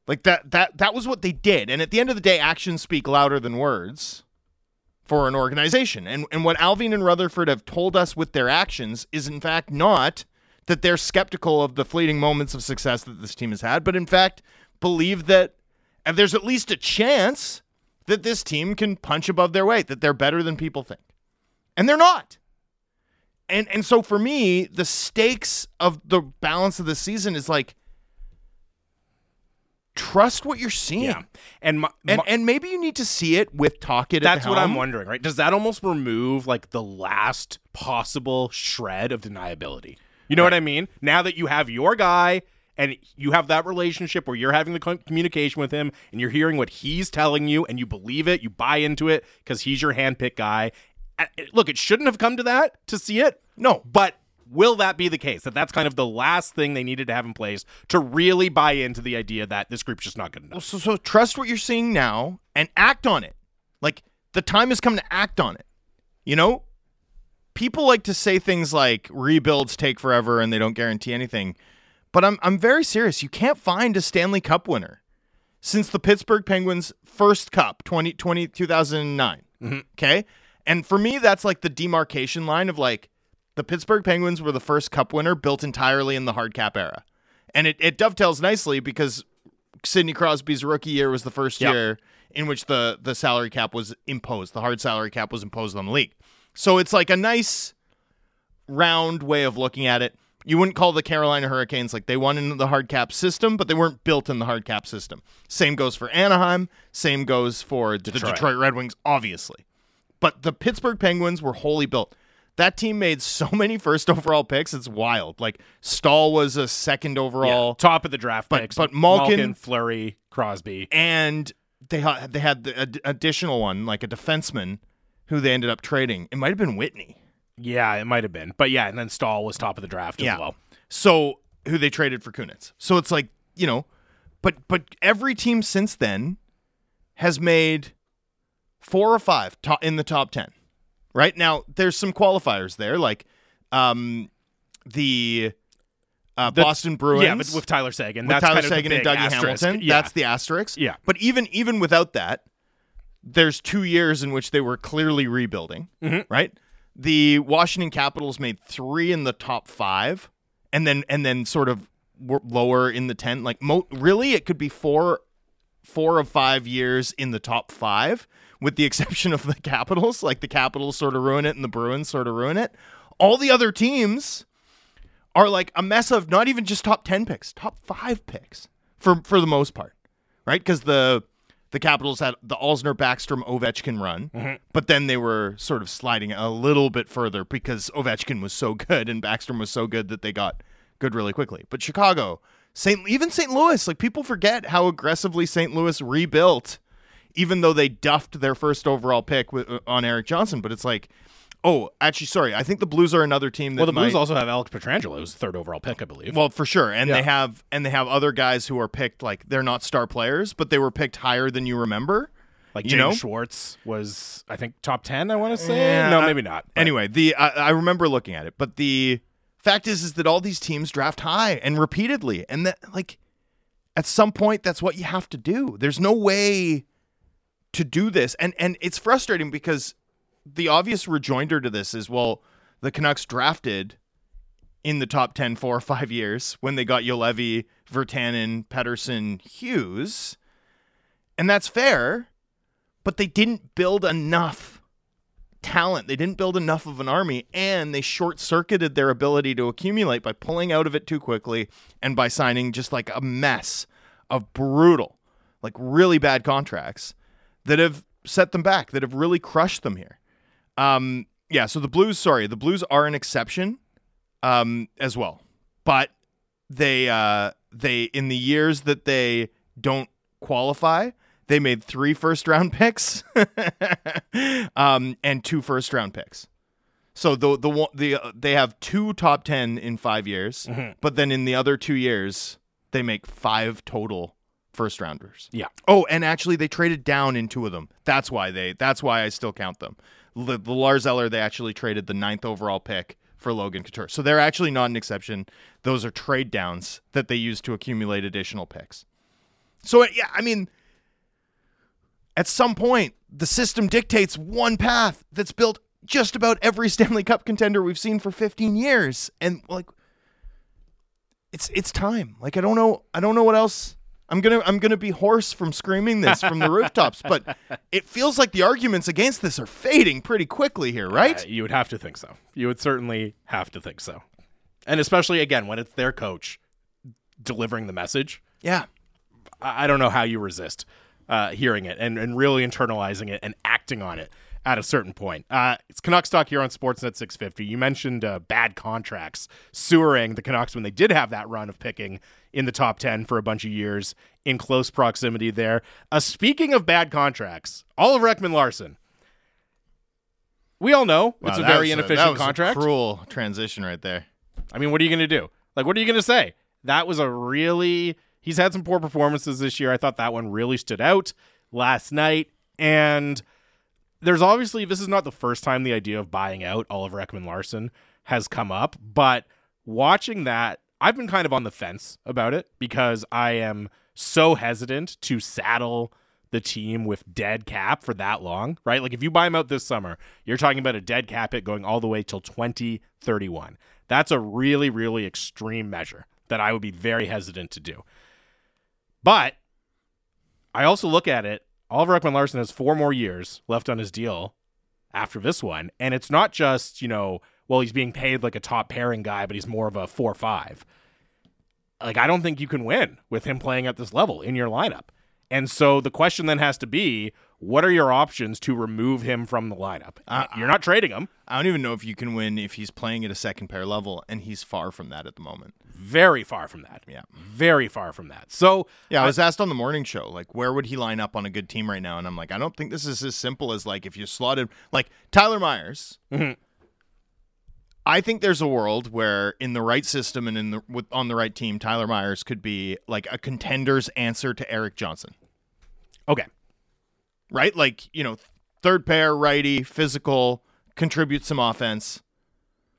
Like that that that was what they did. And at the end of the day, actions speak louder than words for an organization. And and what Allvin and Rutherford have told us with their actions is in fact not that they're skeptical of the fleeting moments of success that this team has had, but in fact believe that and there's at least a chance that this team can punch above their weight, that they're better than people think. And they're not. And and so for me, the stakes of the balance of the season is like trust what you're seeing. Yeah. And, my, And my- and maybe you need to see it with at that's what I'm wondering, right? Does that almost remove like the last possible shred of deniability? You know what I mean? Now that you have your guy and you have that relationship where you're having the communication with him and you're hearing what he's telling you and you believe it, you buy into it because he's your handpicked guy. Look, it shouldn't have come to that to see it. No. But will that be the case? That that's kind of the last thing they needed to have in place to really buy into the idea that this group's just not good enough. So, so trust what you're seeing now and act on it. Like the time has come to act on it. You know, people like to say things like rebuilds take forever and they don't guarantee anything. But I'm I'm very serious. You can't find a Stanley Cup winner since the Pittsburgh Penguins first cup 20, 20 2009. Mm-hmm. Okay? And for me that's like the demarcation line of like the Pittsburgh Penguins were the first cup winner built entirely in the hard cap era. And it, it dovetails nicely because Sidney Crosby's rookie year was the first Yeah. year in which the the salary cap was imposed. The hard salary cap was imposed on the league. So it's like a nice round way of looking at it. You wouldn't call the Carolina Hurricanes like they won in the hard cap system, but they weren't built in the hard cap system. Same goes for Anaheim. Same goes for the Detroit. Red Wings, obviously. But the Pittsburgh Penguins were wholly built. That team made so many first overall picks. It's wild. Like Staal was a second overall. Yeah, top of the draft But- picks. but Malkin- Fleury, Crosby. and they had they had the ad- additional one, like a defenseman, who they ended up trading. It might have been Whitney. Yeah, it might have been. But yeah, and then Staal was top of the draft Yeah. as well. So who they traded for Kunitz. So it's like you know, but but every team since then has made four or five to- in the top ten. Right now, there's some qualifiers there, like um, the. Uh, That's- Boston Bruins, Yeah, but with Tyler Seguin. with that's Tyler kind of and Dougie asterisk. Hamilton. Yeah. That's the asterisk. Yeah. But even even without that, there's two years in which they were clearly rebuilding. Mm-hmm. Right. The Washington Capitals made three in the top five, and then and then sort of lower in the ten. Like mo- really, it could be four four of five years in the top five, with the exception of the Capitals. Like the Capitals sort of ruin it, and the Bruins sort of ruin it. All the other teams are like a mess of not even just top 10 picks, top 5 picks for for the most part. Right? Cuz the the Capitals had the Alzner Backstrom Ovechkin run, mm-hmm. but then they were sort of sliding a little bit further because Ovechkin was so good and Backstrom was so good that they got good really quickly. But Chicago, St. even St. Louis, like people forget how aggressively St. Louis rebuilt even though they duffed their first overall pick with, uh, on Erik Johnson, but it's like Oh, actually, sorry. I think the Blues are another team that Well, the Blues also have Alex Pietrangelo, who's third overall pick, I believe. well, for sure, and Yeah. they have and they have other guys who are picked like they're not star players, but they were picked higher than you remember. like you know? Schwartz was, I think, top 10, I want to say. Yeah, no, I- maybe not. but- Anyway, the I, I remember looking at it, but the fact is is that all these teams draft high and repeatedly, and that like at some point that's what you have to do. There's no way to do this, and and it's frustrating because the obvious rejoinder to this is well, the Canucks drafted in the top 10 four or five years when they got Juolevi, Virtanen, Pettersson, Hughes. And that's fair, but they didn't build enough talent. They didn't build enough of an army, and they short circuited their ability to accumulate by pulling out of it too quickly and by signing just like a mess of brutal, like really bad contracts that have set them back, that have really crushed them here. Um, yeah, so the Blues, sorry, the Blues are an exception um, as well, but they uh, they in the years that they don't qualify, they made three first round picks um, and two first round picks. So the the the uh, they have two top ten in five years, but then in the other two years they make five total first rounders. Yeah. Oh, and actually they traded down in two of them. That's why they. That's why I still count them. The, the Lars Eller they actually traded the ninth overall pick for Logan Couture. So they're actually not an exception. Those are trade downs that they use to accumulate additional picks. So yeah, I mean, at some point the system dictates one path that's built just about every Stanley Cup contender we've seen for 15 years, and like, it's it's time. Like I don't know, I don't know what else. I'm gonna I'm gonna be hoarse from screaming this from the rooftops, but it feels like the arguments against this are fading pretty quickly here, right? Uh, you would have to think so. You would certainly have to think so. And especially, again, when it's their coach delivering the message, yeah. I I don't know how you resist uh, hearing it and, and really internalizing it and acting on it at a certain point. Uh, it's Canucks talk here on Sportsnet 650. You mentioned uh, bad contracts sewering the Canucks when they did have that run of picking in the top 10 for a bunch of years in close proximity there. Uh, speaking of bad contracts, Oliver Ekman Larsson. We all know Wow, it's a very inefficient that was contract. A cruel transition right there. I mean, what are you going to do? Like, what are you going to say? That was a really. He's had some poor performances this year. I thought that one really stood out last night. And there's obviously, this is not the first time the idea of buying out Oliver Ekman Larsson has come up, but watching that, I've been kind of on the fence about it because I am so hesitant to saddle the team with dead cap for that long, right? Like if you buy him out this summer, you're talking about a dead cap it going all the way till 2031. That's a really, really extreme measure that I would be very hesitant to do. But I also look at it, Oliver Ekman Larsson has four more years left on his deal after this one. And it's not just, you know, well, he's being paid like a top pairing guy, but he's more of a four five. Like, I don't think you can win with him playing at this level in your lineup. And so the question then has to be what are your options to remove him from the lineup? Uh, You're not trading him. I don't even know if you can win if he's playing at a second pair level, and he's far from that at the moment. Very far from that. Yeah. Very far from that. So, Yeah, I was asked on the morning show, like, where would he line up on a good team right now? And I'm like, I don't think this is as simple as like if you slotted like Tyler Myers. Mhm. I think there's a world where, in the right system and in the with, on the right team, Tyler Myers could be like a contender's answer to Erik Johnson, okay. right? Like you know, third pair, righty, physical, contributes some offense,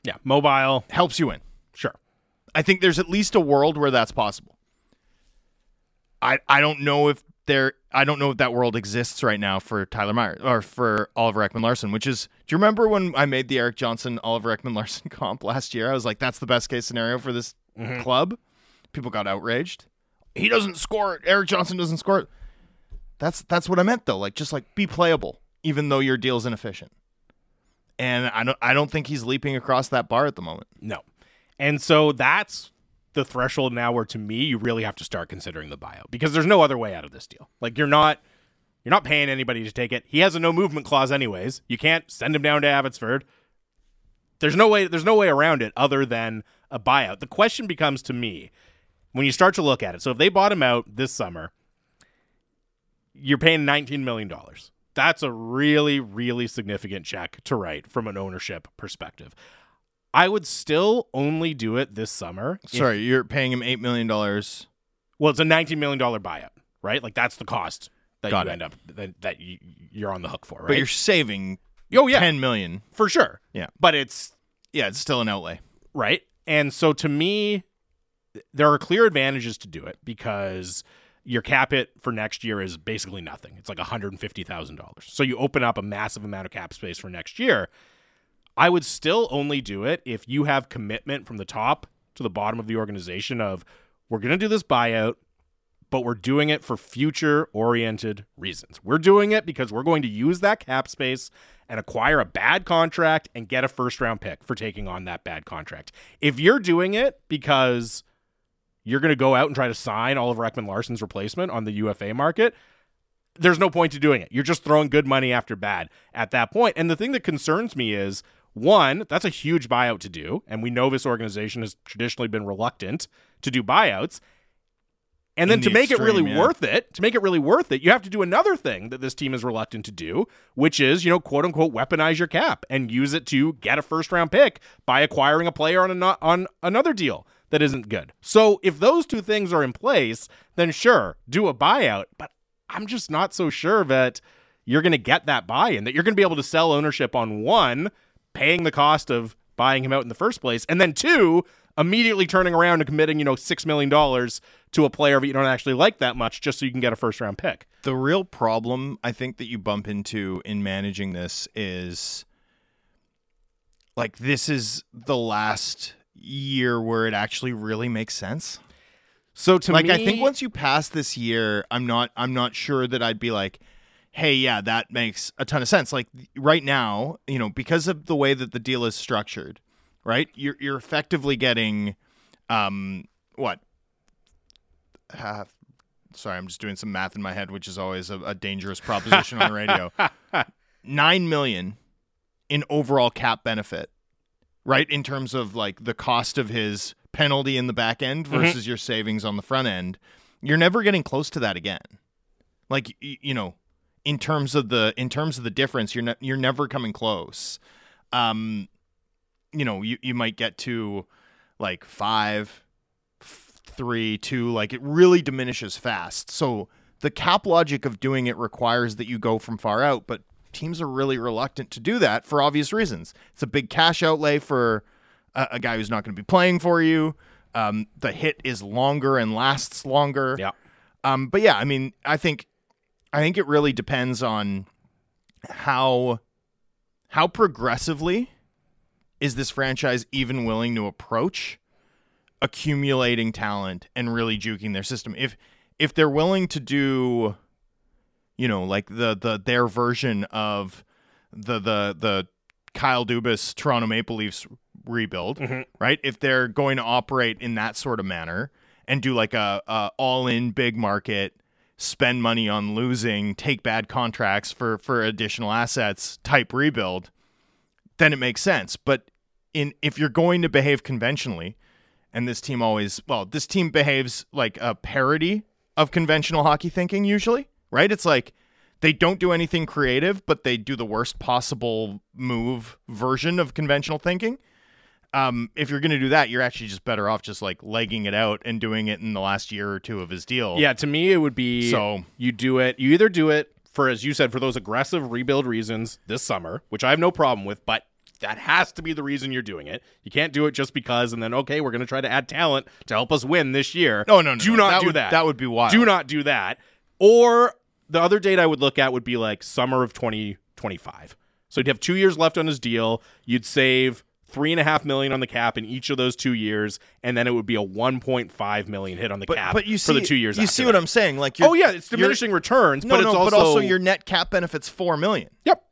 Yeah. Mobile. helps you win. Sure. I think there's at least a world where that's possible. I I don't know if there I don't know if that world exists right now for Tyler Myers or for Oliver Ekman Larsson, which is do you remember when I made the Erik Johnson Oliver Ekman Larsson comp last year? I was like, that's the best case scenario for this mm-hmm. club. People got outraged. He doesn't score it. Erik Johnson doesn't score it. That's that's what I meant though. Like just like be playable, even though your deal's inefficient. And I don't I don't think he's leaping across that bar at the moment. No. And so that's the threshold now where to me you really have to start considering the buyout because there's no other way out of this deal. Like you're not you're not paying anybody to take it. He has a no movement clause anyways. You can't send him down to Abbotsford. There's no way there's no way around it other than a buyout. The question becomes to me when you start to look at it. So if they bought him out this summer, you're paying 19 million dollars. That's a really really significant check to write from an ownership perspective. I would still only do it this summer. if- Sorry, you're paying him eight million dollars. well, it's a nineteen million dollar buyout, right? Like that's the cost that Got you it. end up that, that you, you're on the hook for, right? But you're saving oh yeah, ten million. for sure. Yeah. but it's Yeah, it's still an outlay. right, and so to me, there are clear advantages to do it because your cap hit for next year is basically nothing. It's like one hundred and fifty thousand dollars. So you open up a massive amount of cap space for next year. I would still only do it if you have commitment from the top to the bottom of the organization of we're going to do this buyout, but we're doing it for future oriented reasons. We're doing it because we're going to use that cap space and acquire a bad contract and get a first round pick for taking on that bad contract. If you're doing it because you're going to go out and try to sign Oliver Ekman Larsson's replacement on the UFA market, there's no point to doing it. You're just throwing good money after bad at that point. And the thing that concerns me is one, that's a huge buyout to do. And we know this organization has traditionally been reluctant to do buyouts. And then In to the make it really yeah. worth it, to make it really worth it, you have to do another thing that this team is reluctant to do, which is, you know, quote unquote, weaponize your cap and use it to get a first round pick by acquiring a player on a, on another deal that isn't good. So if those two things are in place, then sure, do a buyout. But I'm just not so sure that you're going to get that buy in, that you're going to be able to sell ownership on one, paying the cost of buying him out in the first place, and then two, immediately turning around and committing, you know, $6 million to a player that you don't actually like that much just so you can get a first round pick. The real problem I think that you bump into in managing this is like this is the last year where it actually really makes sense. So to like me, I think once you pass this year, I'm not I'm not sure that I'd be like, hey, yeah, that makes a ton of sense. Like right now, you know, because of the way that the deal is structured, right? You're you're effectively getting um what? Uh, sorry, I'm just doing some math in my head, which is always a, a dangerous proposition on the radio. Nine million in overall cap benefit, right? In terms of like the cost of his penalty in the back end Mm-hmm. versus your savings on the front end, you're never getting close to that again. Like you know, in terms of the in terms of the difference, you're ne- you're never coming close. Um, you know, you you might get to like five, three, two. Like it really diminishes fast. So the cap logic of doing it requires that you go from far out, but teams are really reluctant to do that for obvious reasons. It's a big cash outlay for a, a guy who's not going to be playing for you. Um, the hit is longer and lasts longer. Yeah. Um, but yeah, I mean, I think, I think it really depends on how, how progressively is this franchise even willing to approach accumulating talent and really juking their system. If if they're willing to do, you know, like the the their version of the the the Kyle Dubas Toronto Maple Leafs rebuild, mm-hmm. right? If they're going to operate in that sort of manner and do like a, a all in big market, spend money on losing, take bad contracts for for additional assets type rebuild, then it makes sense. But in if you're going to behave conventionally, and this team always well, this team behaves like a parody of conventional hockey thinking usually, right? It's like they don't do anything creative, but they do the worst possible move version of conventional thinking. Um, if you're going to do that, you're actually just better off just like legging it out and doing it in the last year or two of his deal. Yeah, to me, it would be So- you do it. You either do it for, as you said, for those aggressive rebuild reasons this summer, which I have no problem with, but that has to be the reason you're doing it. You can't do it just because, and then okay, we're going to try to add talent to help us win this year. No, no, no, Do no. not That do would- that. that would be wild. Do not do that. Or the other date I would look at would be like summer of 2025. So you'd have two years left on his deal. You'd save three and a half million on the cap in each of those two years, and then it would be a 1.5 million hit on the but cap but you see for the two years. You see that. what I'm saying? Like, you're, Oh yeah, it's diminishing returns, No, but no, also but also your net cap benefits four million. yep.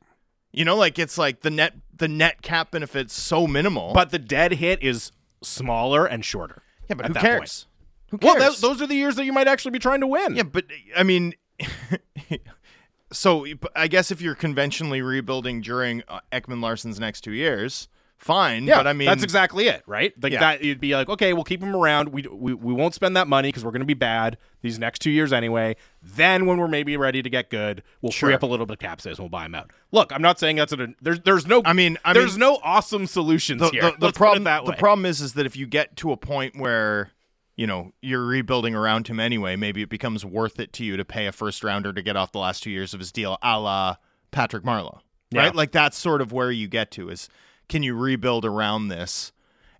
You know, like it's like the net the net cap benefits so minimal. But the dead hit is smaller and shorter. yeah, but at who that cares? point. Who Well, cares? tho- those are the years that you might actually be trying to win. Yeah, but I mean, so I guess if you're conventionally rebuilding during uh, Ekman Larsson's next two years, fine. Yeah, but I mean, that's exactly it, right? Like Yeah. that, you'd be like, okay, we'll keep him around. We we, we won't spend that money because we're going to be bad these next two years anyway. Then when we're maybe ready to get good, we'll free up a little bit of cap space and we'll buy him out. Look, I'm not saying that's a there's there's no I mean- I there's mean- no awesome solutions the, here. the, the problem. that way. The problem is, is that if you get to a point where you know you're rebuilding around him anyway, maybe it becomes worth it to you to pay a first rounder to get off the last two years of his deal, a la Patrick Marleau, Yeah. right? Like that's sort of where you get to is can you rebuild around this,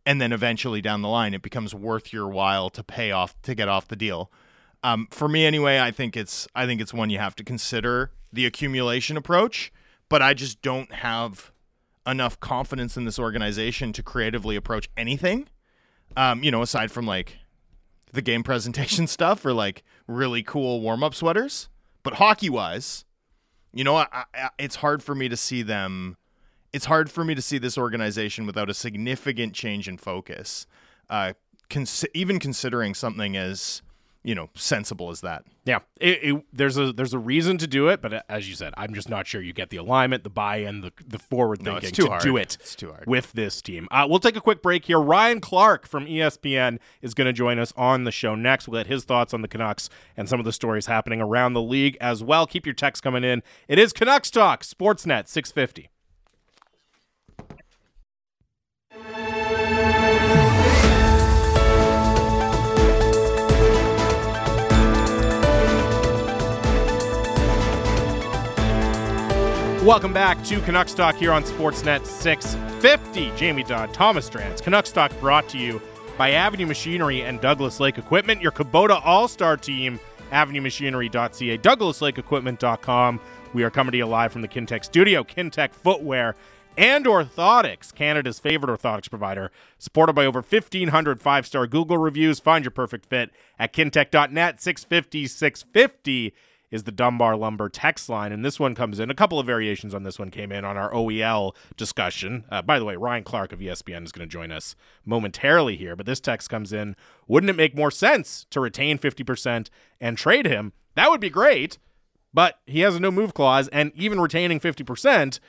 and then eventually down the line it becomes worth your while to pay off to get off the deal. Um, for me anyway, I think it's I think it's one you have to consider the accumulation approach, but I just don't have enough confidence in this organization to creatively approach anything. Um, you know, aside from like the game presentation stuff or like really cool warm up sweaters, but hockey wise, you know, I, I, it's hard for me to see them. It's hard for me to see this organization without a significant change in focus. Uh, cons- even considering something as you know sensible as that. Yeah, it, it, there's a there's a reason to do it, but uh, as you said, I'm just not sure you get the alignment, the buy-in, the the forward No, thinking it's too to hard. do it. It's too hard. with this team. Uh, we'll take a quick break here. Ryan Clark from ESPN is going to join us on the show next. We'll get his thoughts on the Canucks and some of the stories happening around the league as well. Keep your texts coming in. It is Canucks Talk, Sportsnet 650. Welcome back to Canucks Talk here on Sportsnet 650. Jamie Dodd, Thomas Drance. Canucks Talk brought to you by Avenue Machinery and Douglas Lake Equipment, your Kubota All Star team, avenuemachinery.ca, douglaslakeequipment.com. We are coming to you live from the Kintec studio, Kintec Footwear and Orthotics, Canada's favorite orthotics provider, supported by over 1,500 five star Google reviews. Find your perfect fit at kintec.net. 650 650 is the Dunbar Lumber text line, and this one comes in. A couple of variations on this one came in on our OEL discussion. Uh, by the way, Ryan Clark of ESPN is going to join us momentarily here, but this text comes in. Wouldn't it make more sense to retain 50% and trade him? That would be great, but he has a no move clause, and even retaining 50%,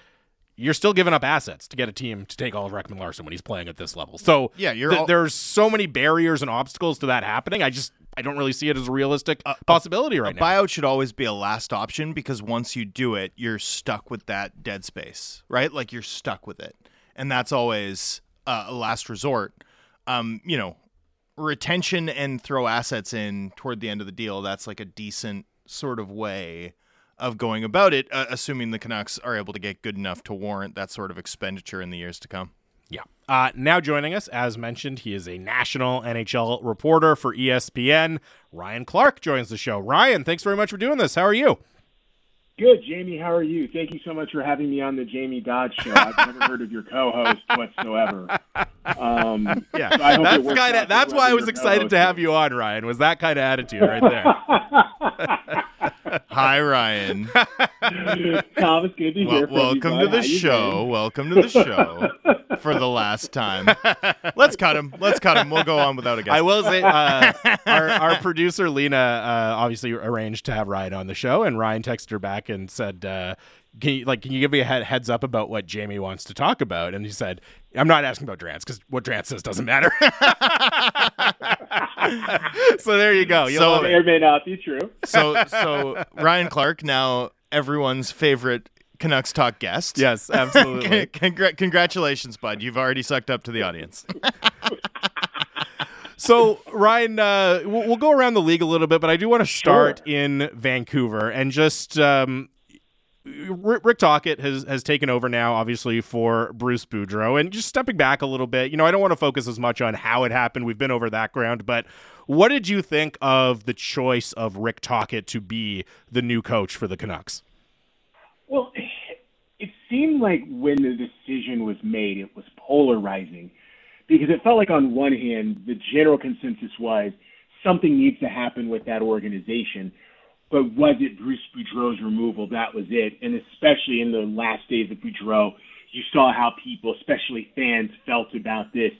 you're still giving up assets to get a team to take all of Ekman Larsson when he's playing at this level. So Yeah, th- all- there's so many barriers and obstacles to that happening. I just I don't really see it as a realistic possibility right a now. buyout should always be a last option because once you do it, you're stuck with that dead space, right? Like you're stuck with it, and that's always uh, a last resort. Um, you know, retention and throw assets in toward the end of the deal. That's like a decent sort of way of going about it, uh, assuming the Canucks are able to get good enough to warrant that sort of expenditure in the years to come. Uh, now joining us, as mentioned, he is a national NHL reporter for ESPN. Ryan Clark joins the show. Ryan, thanks very much for doing this. How are you? Good, Jamie. How are you? Thank you so much for having me on the Jamie Dodd Show. I've never heard of your co-host whatsoever. Um, Yeah, so that's kind of that's why I was excited to co-host have you on, Ryan. Was that kind of attitude right there? Hi, Ryan. is. Thomas, good to hear Well, from welcome you. to bud. the show. been? Welcome to the show for the last time. Let's cut him. Let's cut him. We'll go on without a guest. I will say, uh, our, our producer Lena uh, obviously arranged to have Ryan on the show, and Ryan texted her back and said, uh, "Can you like can you give me a head, heads up about what Jamie wants to talk about?" And he said, "I'm not asking about Drance because what Drance says doesn't matter." so there you go. You'll So- love May it. or may not be true. so so Ryan Clark now everyone's favorite Canucks talk guest. Yes, absolutely. Congra- congratulations, bud. You've already sucked up to the audience. So Ryan, uh, we'll, we'll go around the league a little bit, but I do want to start in Vancouver and just um, Rick, Tocchet has has taken over now, obviously for Bruce Boudreau, and just stepping back a little bit. You know, I don't want to focus as much on how it happened. We've been over that ground, but what did you think of the choice of Rick Tocchet to be the new coach for the Canucks? Well, it seemed like when the decision was made, it was polarizing because it felt like on one hand, the general consensus was something needs to happen with that organization. But was it Bruce Boudreau's removal? That was it. And especially in the last days of Boudreau, you saw how people, especially fans, felt about this.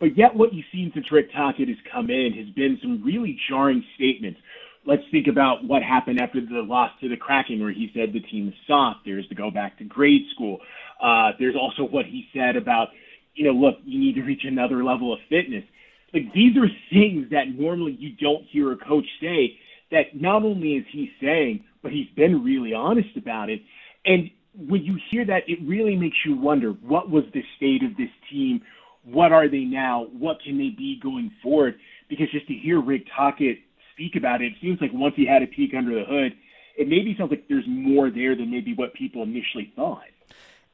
But yet, what you've seen since Rick Tocchet has come in has been some really jarring statements. Let's think about what happened after the loss to the Kraken, where he said the team is soft. There's to go back to grade school. Uh, there's also what he said about, you know, look, you need to reach another level of fitness. Like these are things that normally you don't hear a coach say. That not only is he saying, but he's been really honest about it. And when you hear that, it really makes you wonder what was the state of this team? What are they now? What can they be going forward? Because just to hear Rick Tocchet speak about it, it seems like once he had a peek under the hood, it maybe sounds like there's more there than maybe what people initially thought.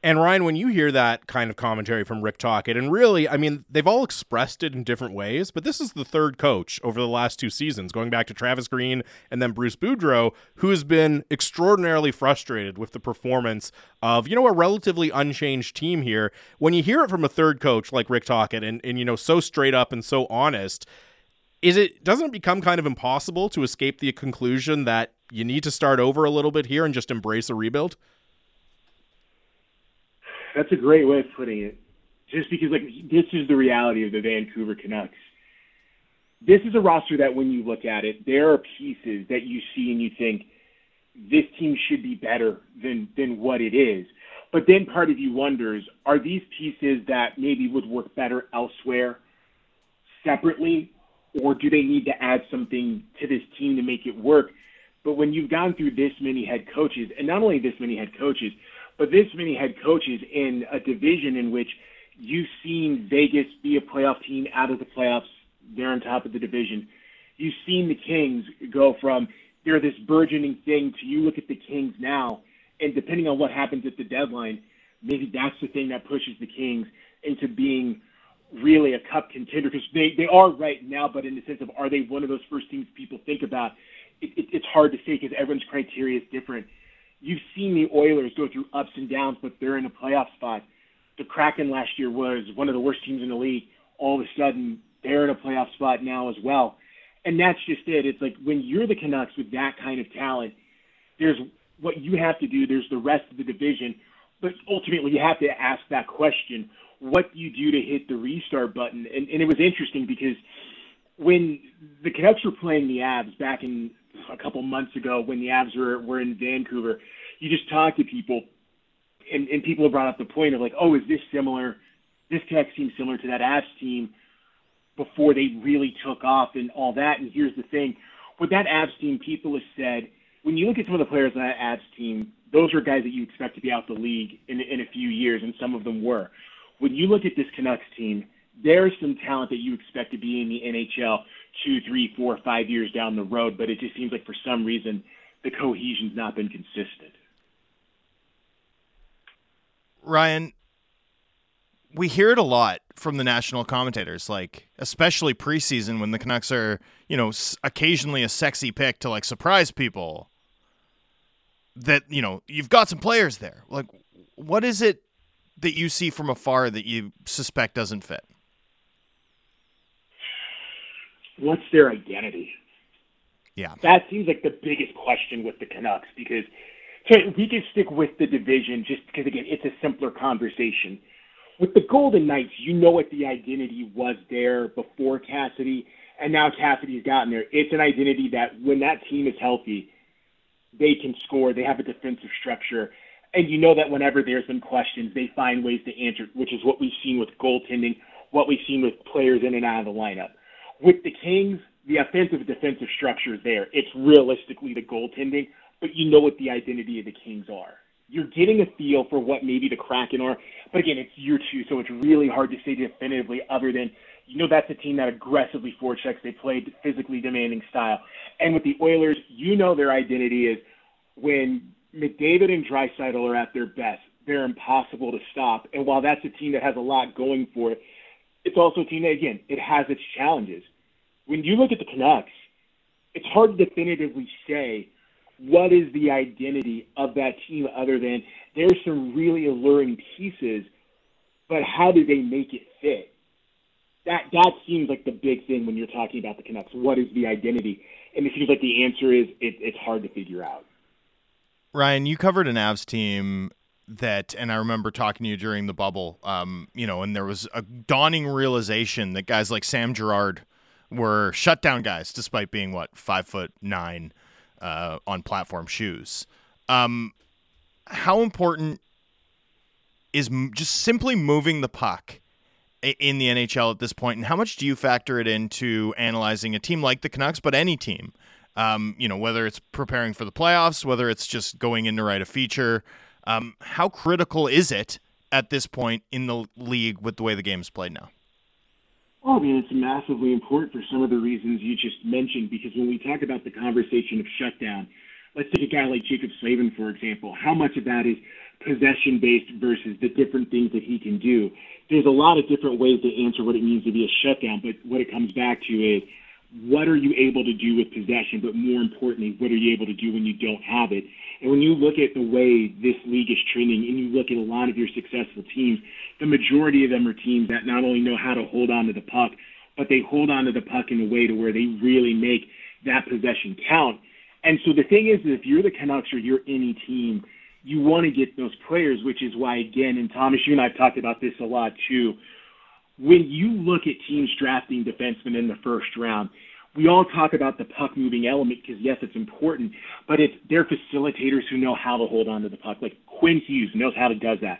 And Ryan, when you hear that kind of commentary from Rick Tocchet, and really, I mean, they've all expressed it in different ways, but this is the third coach over the last two seasons, going back to Travis Green and then Bruce Boudreau, who has been extraordinarily frustrated with the performance of, you know, a relatively unchanged team here. When you hear it from a third coach like Rick Tocchet and, and you know, so straight up and so honest, is it doesn't it become kind of impossible to escape the conclusion that you need to start over a little bit here and just embrace a rebuild? That's a great way of putting it. Just because, like, this is the reality of the Vancouver Canucks. This is a roster that, when you look at it, there are pieces that you see and you think this team should be better than than what it is. But then part of you wonders: Are these pieces that maybe would work better elsewhere, separately, or do they need to add something to this team to make it work? But when you've gone through this many head coaches, and not only this many head coaches, but this many head coaches in a division in which you've seen Vegas be a playoff team out of the playoffs, they're on top of the division. You've seen the Kings go from they're this burgeoning thing to you look at the Kings now, and depending on what happens at the deadline, maybe that's the thing that pushes the Kings into being really a cup contender because they, they are right now, but in the sense of are they one of those first teams people think about? It, it, it's hard to say because everyone's criteria is different. You've seen the Oilers go through ups and downs, but they're in a playoff spot. The Kraken last year was one of the worst teams in the league. All of a sudden, they're in a playoff spot now as well. And that's just it. It's like when you're the Canucks with that kind of talent, there's what you have to do, there's the rest of the division. But ultimately, you have to ask that question what do you do to hit the restart button? And, and it was interesting because when the Canucks were playing the Avs back in a couple months ago when the Avs were, were in Vancouver, you just talk to people and, and people have brought up the point of like, oh, is this similar? This Canucks team similar to that Avs team before they really took off and all that. And here's the thing: with that Avs team, people have said when you look at some of the players on that Avs team, those are guys that you expect to be out the league in, in a few years, and some of them were. When you look at this Canucks team, there's some talent that you expect to be in the NHL two, three, four, five years down the road, but it just seems like for some reason the cohesion's not been consistent. Ryan, we hear it a lot from the national commentators, like especially preseason when the Canucks are, you know, occasionally a sexy pick to like surprise people. That you know you've got some players there. Like, what is it that you see from afar that you suspect doesn't fit? What's their identity? Yeah, that seems like the biggest question with the Canucks because so we can stick with the division just because again it's a simpler conversation with the Golden Knights, you know what the identity was there before Cassidy, and now Cassidy's gotten there. It's an identity that when that team is healthy, they can score. They have a defensive structure. And you know that whenever there's been questions, they find ways to answer, which is what we've seen with goaltending, what we've seen with players in and out of the lineup. With the Kings, the offensive defensive structure is there. It's realistically the goaltending, but you know what the identity of the Kings are you're getting a feel for what maybe the Kraken are. But again, it's year two, so it's really hard to say definitively other than you know that's a team that aggressively forechecks. They played physically demanding style. And with the Oilers, you know their identity is when McDavid and Draisaitl are at their best, they're impossible to stop. And while that's a team that has a lot going for it, it's also a team that, again, it has its challenges. When you look at the Canucks, it's hard to definitively say what is the identity of that team other than there's some really alluring pieces, but how do they make it fit? That that seems like the big thing when you're talking about the Canucks. What is the identity? And it seems like the answer is it, it's hard to figure out. Ryan, you covered an Avs team that, and I remember talking to you during the bubble, um, you know, and there was a dawning realization that guys like Sam Girard were shutdown guys, despite being what five foot nine uh, on platform shoes. Um, how important is m- just simply moving the puck in the NHL at this point, and how much do you factor it into analyzing a team like the Canucks, but any team? Um, you know, whether it's preparing for the playoffs, whether it's just going in to write a feature. Um, how critical is it at this point in the league with the way the game is played now? Well, I mean, it's massively important for some of the reasons you just mentioned. Because when we talk about the conversation of shutdown, let's take a guy like Jaccob Slavin, for example. How much of that is possession based versus the different things that he can do? There's a lot of different ways to answer what it means to be a shutdown, but what it comes back to is what are you able to do with possession, but more importantly, what are you able to do when you don't have it? And when you look at the way this league is trending and you look at a lot of your successful teams, the majority of them are teams that not only know how to hold on to the puck, but they hold on to the puck in a way to where they really make that possession count. And so the thing is, if you're the Canucks or you're any team, you want to get those players, which is why, again, and Thomas, you and I have talked about this a lot too. When you look at teams drafting defensemen in the first round, we all talk about the puck moving element because yes, it's important, but it's they're facilitators who know how to hold on to the puck. Like Quinn Hughes knows how to does that.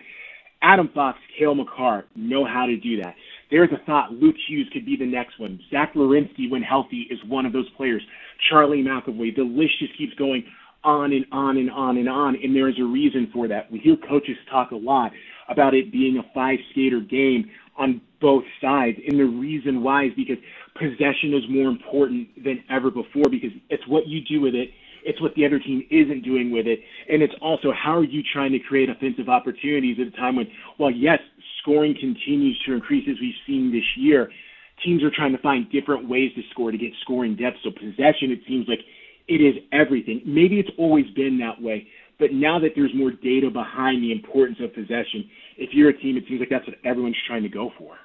Adam Fox, Cale Makar know how to do that. There's a thought Luke Hughes could be the next one. Zach Werenski, when healthy, is one of those players. Charlie McAvoy. The list just keeps going on and on and on and on, and there is a reason for that. We hear coaches talk a lot about it being a five skater game on both sides, and the reason why is because possession is more important than ever before because it's what you do with it. It's what the other team isn't doing with it. And it's also how are you trying to create offensive opportunities at a time when, well, yes, scoring continues to increase as we've seen this year. Teams are trying to find different ways to score to get scoring depth. So possession, it seems like it is everything. Maybe it's always been that way, but now that there's more data behind the importance of possession, if you're a team, it seems like that's what everyone's trying to go for.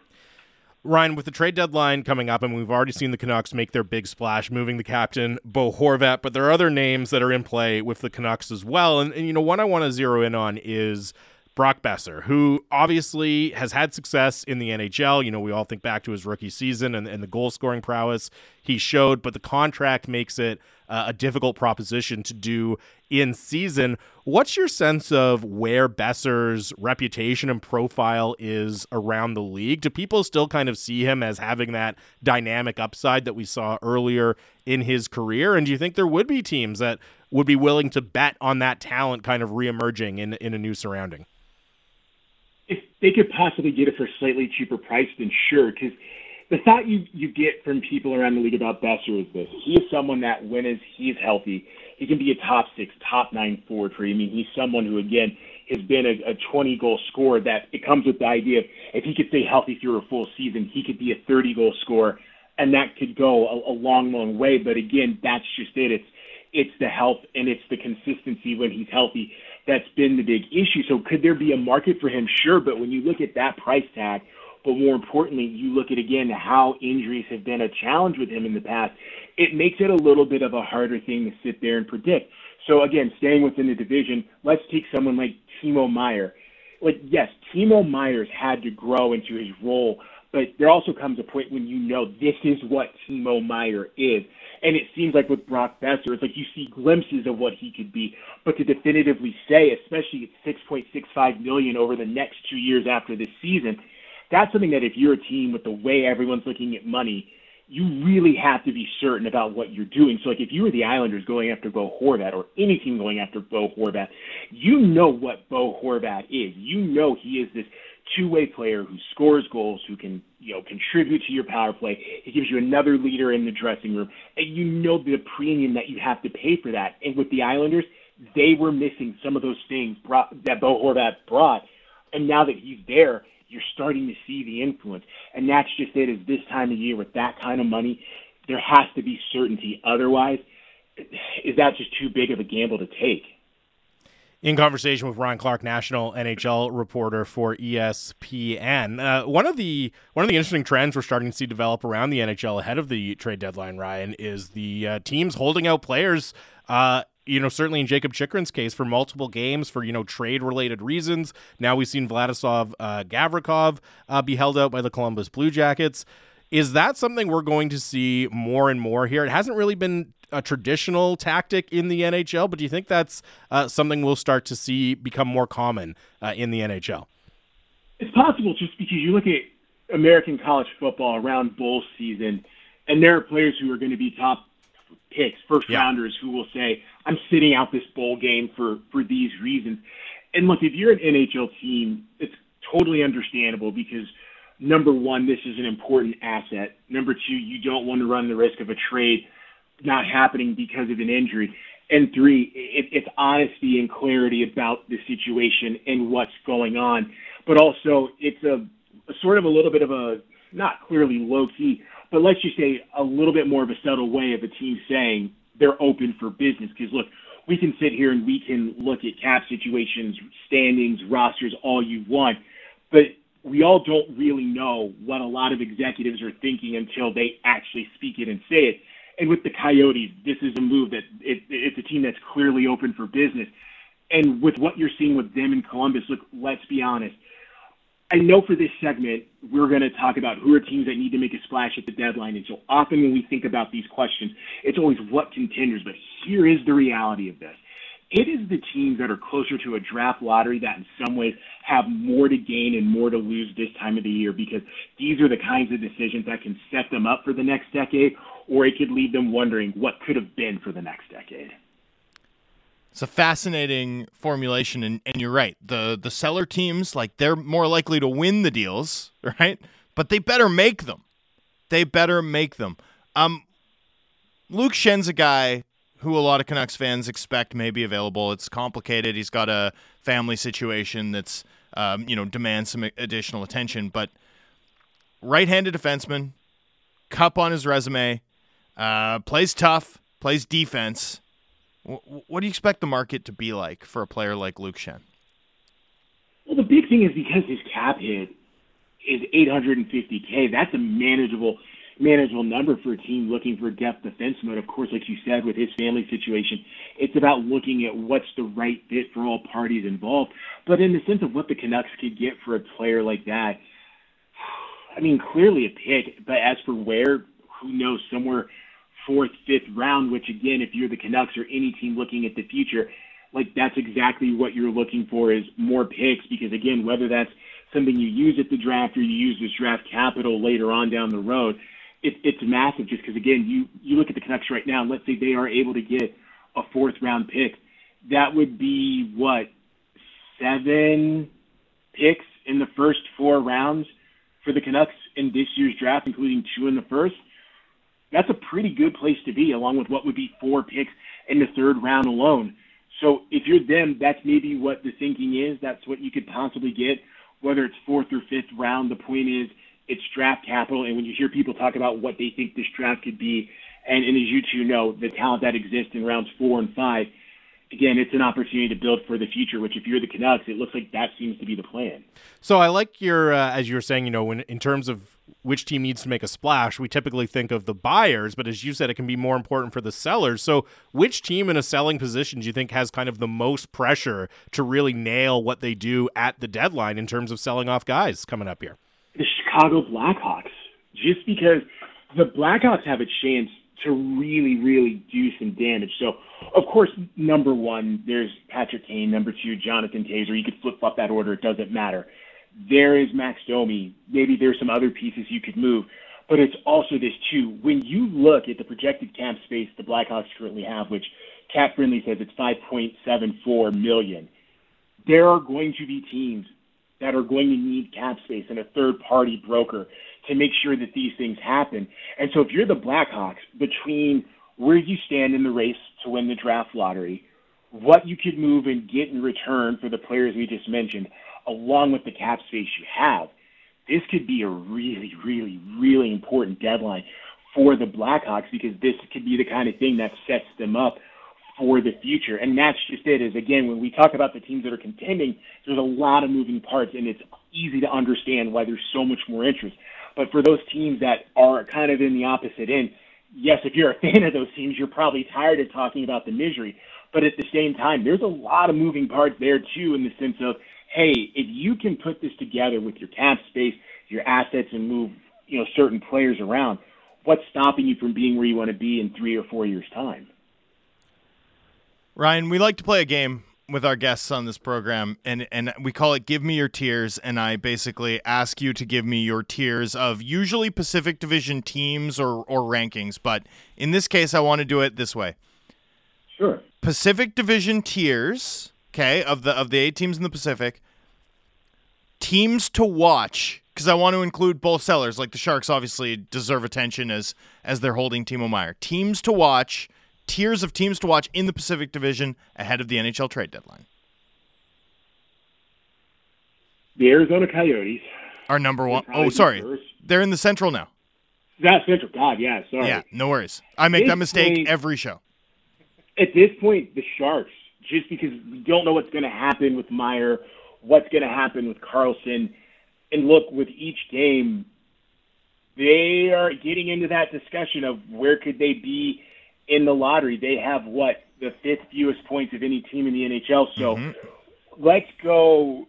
Ryan, with the trade deadline coming up, and we've already seen the Canucks make their big splash, moving the captain, Bo Horvat, but there are other names that are in play with the Canucks as well. And, and you know, one I want to zero in on is Brock Boeser, who obviously has had success in the NHL. You know, we all think back to his rookie season and, and the goal scoring prowess he showed, but the contract makes it uh, a difficult proposition to do in season. What's your sense of where Boeser's reputation and profile is around the league? Do people still kind of see him as having that dynamic upside that we saw earlier in his career? And do you think there would be teams that would be willing to bet on that talent kind of reemerging in, in a new surrounding? If they could possibly get it for a slightly cheaper price, then sure, because the thought you you get from people around the league about Boeser is this: he is someone that when is he is healthy, he can be a top six, top nine forward for you. I mean, he's someone who again has been a, a 20 goal scorer. That it comes with the idea of if he could stay healthy through a full season, he could be a 30 goal scorer, and that could go a, a long, long way. But again, that's just it. It's it's the health and it's the consistency when he's healthy that's been the big issue. So could there be a market for him? Sure, but when you look at that price tag but more importantly, you look at again how injuries have been a challenge with him in the past. It makes it a little bit of a harder thing to sit there and predict. So again, staying within the division, let's take someone like Timo Meier. Like yes, Timo Meier's had to grow into his role, but there also comes a point when you know this is what Timo Meier is. And it seems like with Brock Boeser, it's like you see glimpses of what he could be, but to definitively say, especially at 6.65 million over the next two years after this season, that's something that if you're a team with the way everyone's looking at money, you really have to be certain about what you're doing. So, like, if you were the Islanders going after Bo Horvat or any team going after Bo Horvat, you know what Bo Horvat is. You know he is this two-way player who scores goals, who can, you know, contribute to your power play. He gives you another leader in the dressing room, and you know the premium that you have to pay for that. And with the Islanders, they were missing some of those things brought, that Bo Horvat brought, and now that he's there you're starting to see the influence. And that's just it, is this time of year with that kind of money, there has to be certainty. Otherwise, is that just too big of a gamble to take? In conversation with Ryan Clark, national NHL reporter for ESPN. Uh, one of the one of the interesting trends we're starting to see develop around the NHL ahead of the trade deadline, Ryan, is the uh, teams holding out players uh, you know, certainly in Jakob Chychrun's case for multiple games for, you know, trade related reasons. Now we've seen Vladislav uh, Gavrikov uh, be held out by the Columbus Blue Jackets. Is that something we're going to see more and more here? It hasn't really been a traditional tactic in the NHL, but do you think that's uh, something we'll start to see become more common uh, in the NHL? It's possible just because you look at American college football around bowl season, and there are players who are going to be top picks, first yeah. rounders who will say, I'm sitting out this bowl game for, for these reasons. And look, if you're an NHL team, it's totally understandable because number one, this is an important asset. Number two, you don't want to run the risk of a trade not happening because of an injury. And three, it, it's honesty and clarity about the situation and what's going on. But also, it's a, a sort of a little bit of a not clearly low key, but let's just say a little bit more of a subtle way of a team saying they're open for business. Because look, we can sit here and we can look at cap situations, standings, rosters, all you want, but we all don't really know what a lot of executives are thinking until they actually speak it and say it. And with the Coyotes, this is a move that it, it's a team that's clearly open for business. And with what you're seeing with them in Columbus, look, let's be honest. I know for this segment, we're going to talk about who are teams that need to make a splash at the deadline. And so often when we think about these questions, it's always what contenders. But here is the reality of this. It is the teams that are closer to a draft lottery that in some ways have more to gain and more to lose this time of the year because these are the kinds of decisions that can set them up for the next decade or it could leave them wondering what could have been for the next decade. It's a fascinating formulation, and, and you're right. The the seller teams, like they're more likely to win the deals, right? But they better make them. They better make them. Um, Luke Schenn's a guy who a lot of Canucks fans expect may be available. It's complicated. He's got a family situation that's um, you know demands some additional attention. But right-handed defenseman, cup on his resume, uh, plays tough, plays defense. What do you expect the market to be like for a player like Luke Schenn? Well, the big thing is because his cap hit is 850k. That's a manageable. manageable number for a team looking for depth defense. defenseman. Of course, like you said, with his family situation, it's about looking at what's the right fit for all parties involved. But in the sense of what the Canucks could get for a player like that, I mean, clearly a pick. But as for where, who knows, somewhere fourth, fifth round, which again, if you're the Canucks or any team looking at the future, like that's exactly what you're looking for is more picks because again, whether that's something you use at the draft or you use as draft capital later on down the road, it, it's massive just because again, you you look at the Canucks right now. Let's say they are able to get a fourth round pick, that would be what seven picks in the first four rounds for the Canucks in this year's draft, including two in the first. That's a pretty good place to be, along with what would be four picks in the third round alone. So if you're them, that's maybe what the thinking is. That's what you could possibly get, whether it's fourth or fifth round. The point is, it's draft capital. And when you hear people talk about what they think this draft could be, and, and as you two know, the talent that exists in rounds four and five, again, it's an opportunity to build for the future. Which, if you're the Canucks, it looks like that seems to be the plan. So I like your, uh, as you were saying, you know, when in terms of which team needs to make a splash, we typically think of the buyers, but as you said, it can be more important for the sellers. So, which team in a selling position do you think has kind of the most pressure to really nail what they do at the deadline in terms of selling off guys coming up here? The Chicago Blackhawks, just because the Blackhawks have a chance to really, really do some damage. So, of course, number one, there's Patrick Kane. Number two, Jonathan Toews. You could flip flop that order; it doesn't matter there is Max Domi. Maybe there's some other pieces you could move. But it's also this too. When you look at the projected cap space the Blackhawks currently have, which Cap Friendly says it's 5.74 million, there are going to be teams that are going to need cap space and a third party broker to make sure that these things happen. And so if you're the Blackhawks, between where you stand in the race to win the draft lottery, what you could move and get in return for the players we just mentioned, along with the cap space you have, this could be a really, really, really important deadline for the Blackhawks because this could be the kind of thing that sets them up for the future. And that's just it. Is again, when we talk about the teams that are contending, there's a lot of moving parts, and it's easy to understand why there's so much more interest. But for those teams that are kind of in the opposite end, yes, if you're a fan of those teams, you're probably tired of talking about the misery. But at the same time, there's a lot of moving parts there too, in the sense of hey, if you can put this together with your cap space, your assets, and move you know certain players around, what's stopping you from being where you want to be in three or four years' time? Ryan, we like to play a game with our guests on this program, and and we call it "Give Me Your Tiers." And I basically ask you to give me your tiers of usually Pacific Division teams or or rankings, but in this case, I want to do it this way. Sure. Pacific Division tiers okay, of the of the eight teams in the Pacific, teams to watch because I want to include both sellers. Like the Sharks, obviously deserve attention as as they're holding Timo Meier. Teams to watch, tiers of teams to watch in the Pacific Division ahead of the NHL trade deadline. The Arizona Coyotes are number one. Oh, sorry, they they're in the Central now. That's Central. God, yeah, sorry. Yeah, no worries. I make that mistake point, every show. At this point, the Sharks just because we don't know what's going to happen with Meier, what's going to happen with Karlsson. And look, with each game, they are getting into that discussion of where could they be in the lottery. They have what the fifth fewest points of any team in the NHL. So mm-hmm. let's go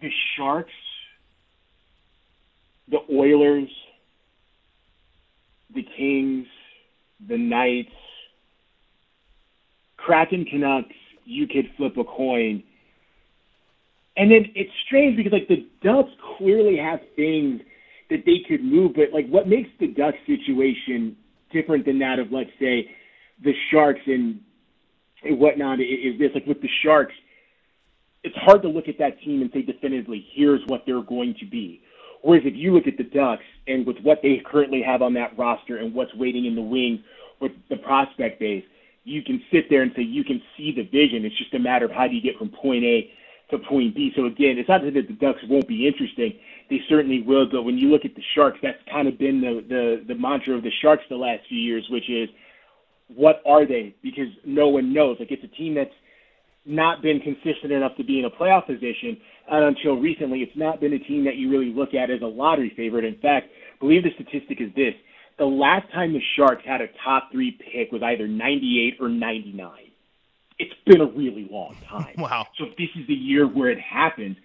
the Sharks, the Oilers, the Kings, the Knights, Kraken Canucks, you could flip a coin. And then it's strange because like the Ducks clearly have things that they could move, but like what makes the Ducks situation different than that of let's say the Sharks and, whatnot is this like with the Sharks, it's hard to look at that team and say definitively here's what they're going to be. Whereas if you look at the Ducks and with what they currently have on that roster and what's waiting in the wings with the prospect base, you can sit there and say you can see the vision. It's just a matter of how do you get from point A to point B. So again, it's not that the Ducks won't be interesting. They certainly will. But when you look at the Sharks, that's kind of been the the, the mantra of the Sharks the last few years, which is what are they? Because no one knows. Like it's a team that's not been consistent enough to be in a playoff position. And until recently, it's not been a team that you really look at as a lottery favorite. In fact, believe the statistic is this: the last time the Sharks had a top three pick was either 98 or 99. It's been a really long time. Wow. So if this is the year where it happens,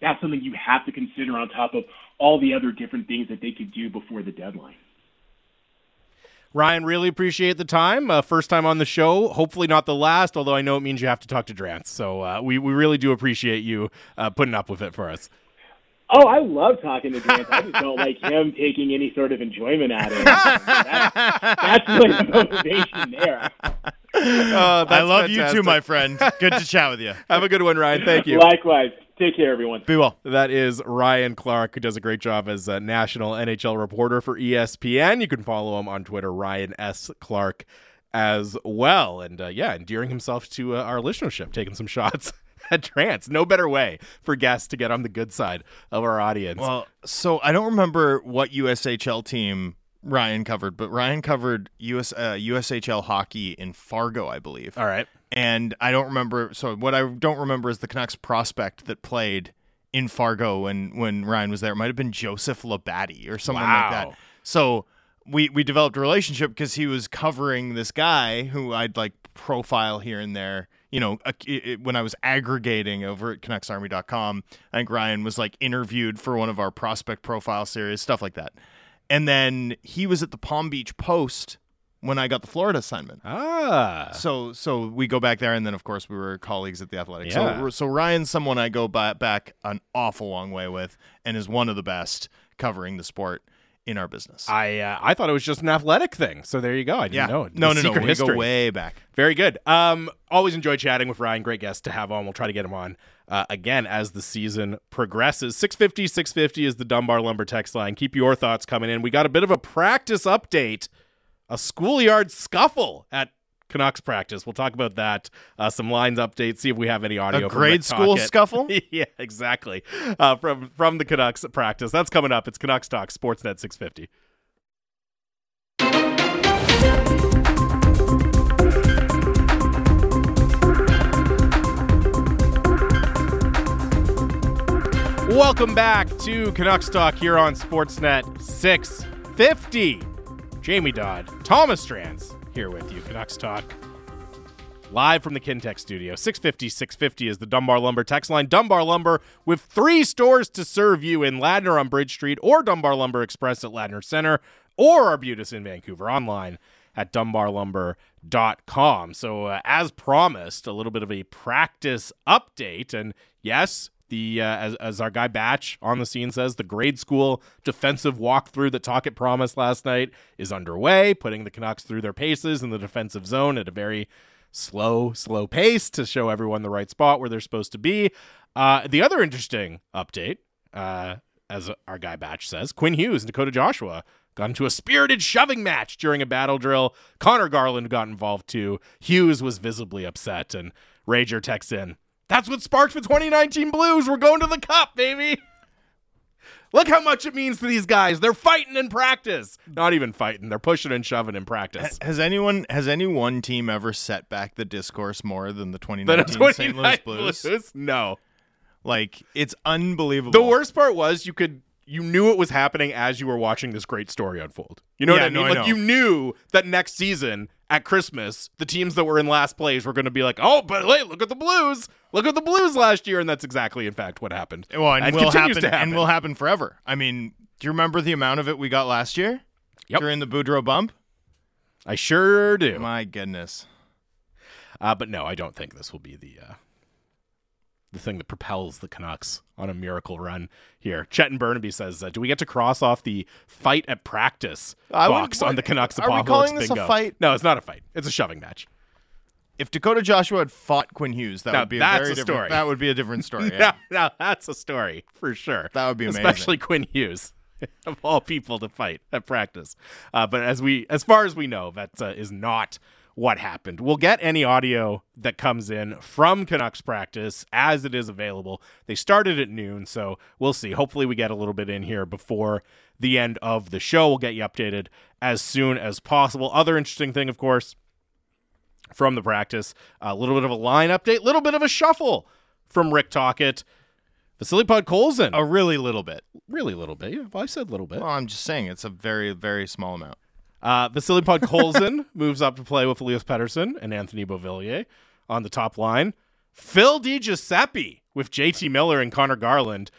that's something you have to consider on top of all the other different things that they could do before the deadline. Ryan, really appreciate the time. Uh, first time on the show. Hopefully not the last, although I know it means you have to talk to Drance. So uh, we, we really do appreciate you uh, putting up with it for us. Oh, I love talking to Drance. I just don't like him taking any sort of enjoyment out of it. That's, that's really the motivation there. Uh, I love you too, my friend. Good to chat with you. Have a good one, Ryan. Thank you. Likewise. Take care, everyone. Be well. That is Ryan Clark, who does a great job as a national NHL reporter for ESPN. You can follow him on Twitter, Ryan S. Clark, as well. And uh, yeah, endearing himself to uh, our listenership, taking some shots at Drance. No better way for guests to get on the good side of our audience. Well, so I don't remember what USHL team Ryan covered, but Ryan covered US uh, USHL hockey in Fargo, I believe. All right. And I don't remember. So what I don't remember is the Canucks prospect that played in Fargo when when Ryan was there. It might have been Joseph Labadie or something like that. So we we developed a relationship because he was covering this guy who I'd like profile here and there. You know, it, it- when I was aggregating over at CanucksArmy.com, I think Ryan was like interviewed for one of our prospect profile series, stuff like that. And then he was at the Palm Beach Post when I got the Florida assignment. Ah. So so we go back there, and then of course we were colleagues at the Athletic. Yeah. So so Ryan's someone I go by, back an awful long way with, and is one of the best covering the sport in our business. I uh, I thought it was just an athletic thing. So there you go. I didn't yeah, know it. no, no, no. We history. go way back. Very good. Um, always enjoy chatting with Ryan. Great guest to have on. We'll try to get him on uh, again as the season progresses. 650 650 is the Dunbar Lumber text line. Keep your thoughts coming in. We got a bit of a practice update, a schoolyard scuffle at Canucks practice. We'll talk about that. Uh, some lines updates. See if we have any audio. A grade school scuffle? yeah, exactly. Uh, from from the Canucks practice. That's coming up. It's Canucks Talk Sportsnet 650. Welcome back to Canucks Talk here on Sportsnet 650. Jamie Dodd, Thomas Drance here with you. Canucks Talk live from the Kintec studio. 650 650 is the Dunbar Lumber text line. Dunbar Lumber with three stores to serve you in Ladner on Bridge Street or Dunbar Lumber Express at Ladner Center or Arbutus in Vancouver online at dunbarlumber.com. So, uh, as promised, a little bit of a practice update. And yes, the uh, as, as our guy Batch on the scene says, the grade school defensive walkthrough that Tocchet promised last night is underway, putting the Canucks through their paces in the defensive zone at a very slow, slow pace to show everyone the right spot where they're supposed to be. Uh, the other interesting update, uh, as our guy Batch says, Quinn Hughes and Dakota Joshua got into a spirited shoving match during a battle drill. Conor Garland got involved too. Hughes was visibly upset, and Rager texts in, That's what sparked the 2019 Blues. We're going to the Cup, baby. Look how much it means to these guys. They're fighting in practice. Not even fighting. They're pushing and shoving in practice. Has anyone has any one team ever set back the discourse more than the The 2019 St. Louis 29 Blues? No. Like it's unbelievable. The worst part was you could you knew it was happening as you were watching this great story unfold. You know what I mean? no, I like know. you knew that next season at Christmas, the teams that were in last place were going to be like, "Oh, but hey, look at the Blues! Look at the Blues last year," and that's exactly, in fact, what happened. Well, and, will happen, happen. and will happen forever. I mean, do you remember the amount of it we got last year Yep. during the Boudreau bump? I sure do. My goodness. Uh, but no, I don't think this will be the uh, the thing that propels the Canucks on a miracle run here. Chet and Burnaby says, uh, "Do we get to cross off the fight at practice I would- box on the Canucks are we apocalypse calling this a bingo?" fight? No, it's not a fight. It's a shoving match. If Dakota Joshua had fought Quinn Hughes, that Now, would be a that's very a different. story. That would be a different story. Now, Yeah. now that's a story for sure. That would be amazing. especially Quinn Hughes. Of all people to fight at practice, uh, but as we, as far as we know, that uh, is not what happened. We'll get any audio that comes in from Canucks practice as it is available. They started at noon, so we'll see. Hopefully, we get a little bit in here before the end of the show. We'll get you updated as soon as possible. Other interesting thing, of course, from the practice. A little bit of a line update, a little bit of a shuffle from Rick Tocchet. Vasily Podkolzin. A really little bit. really little bit. Yeah, well, I said little bit. Well, I'm just saying it's a very, very small amount. Uh, Vasily Podkolzin moves up to play with Elias Pettersson and Anthony Beauvillier on the top line. Phil DiGiuseppe with JT Miller and Conor Garland.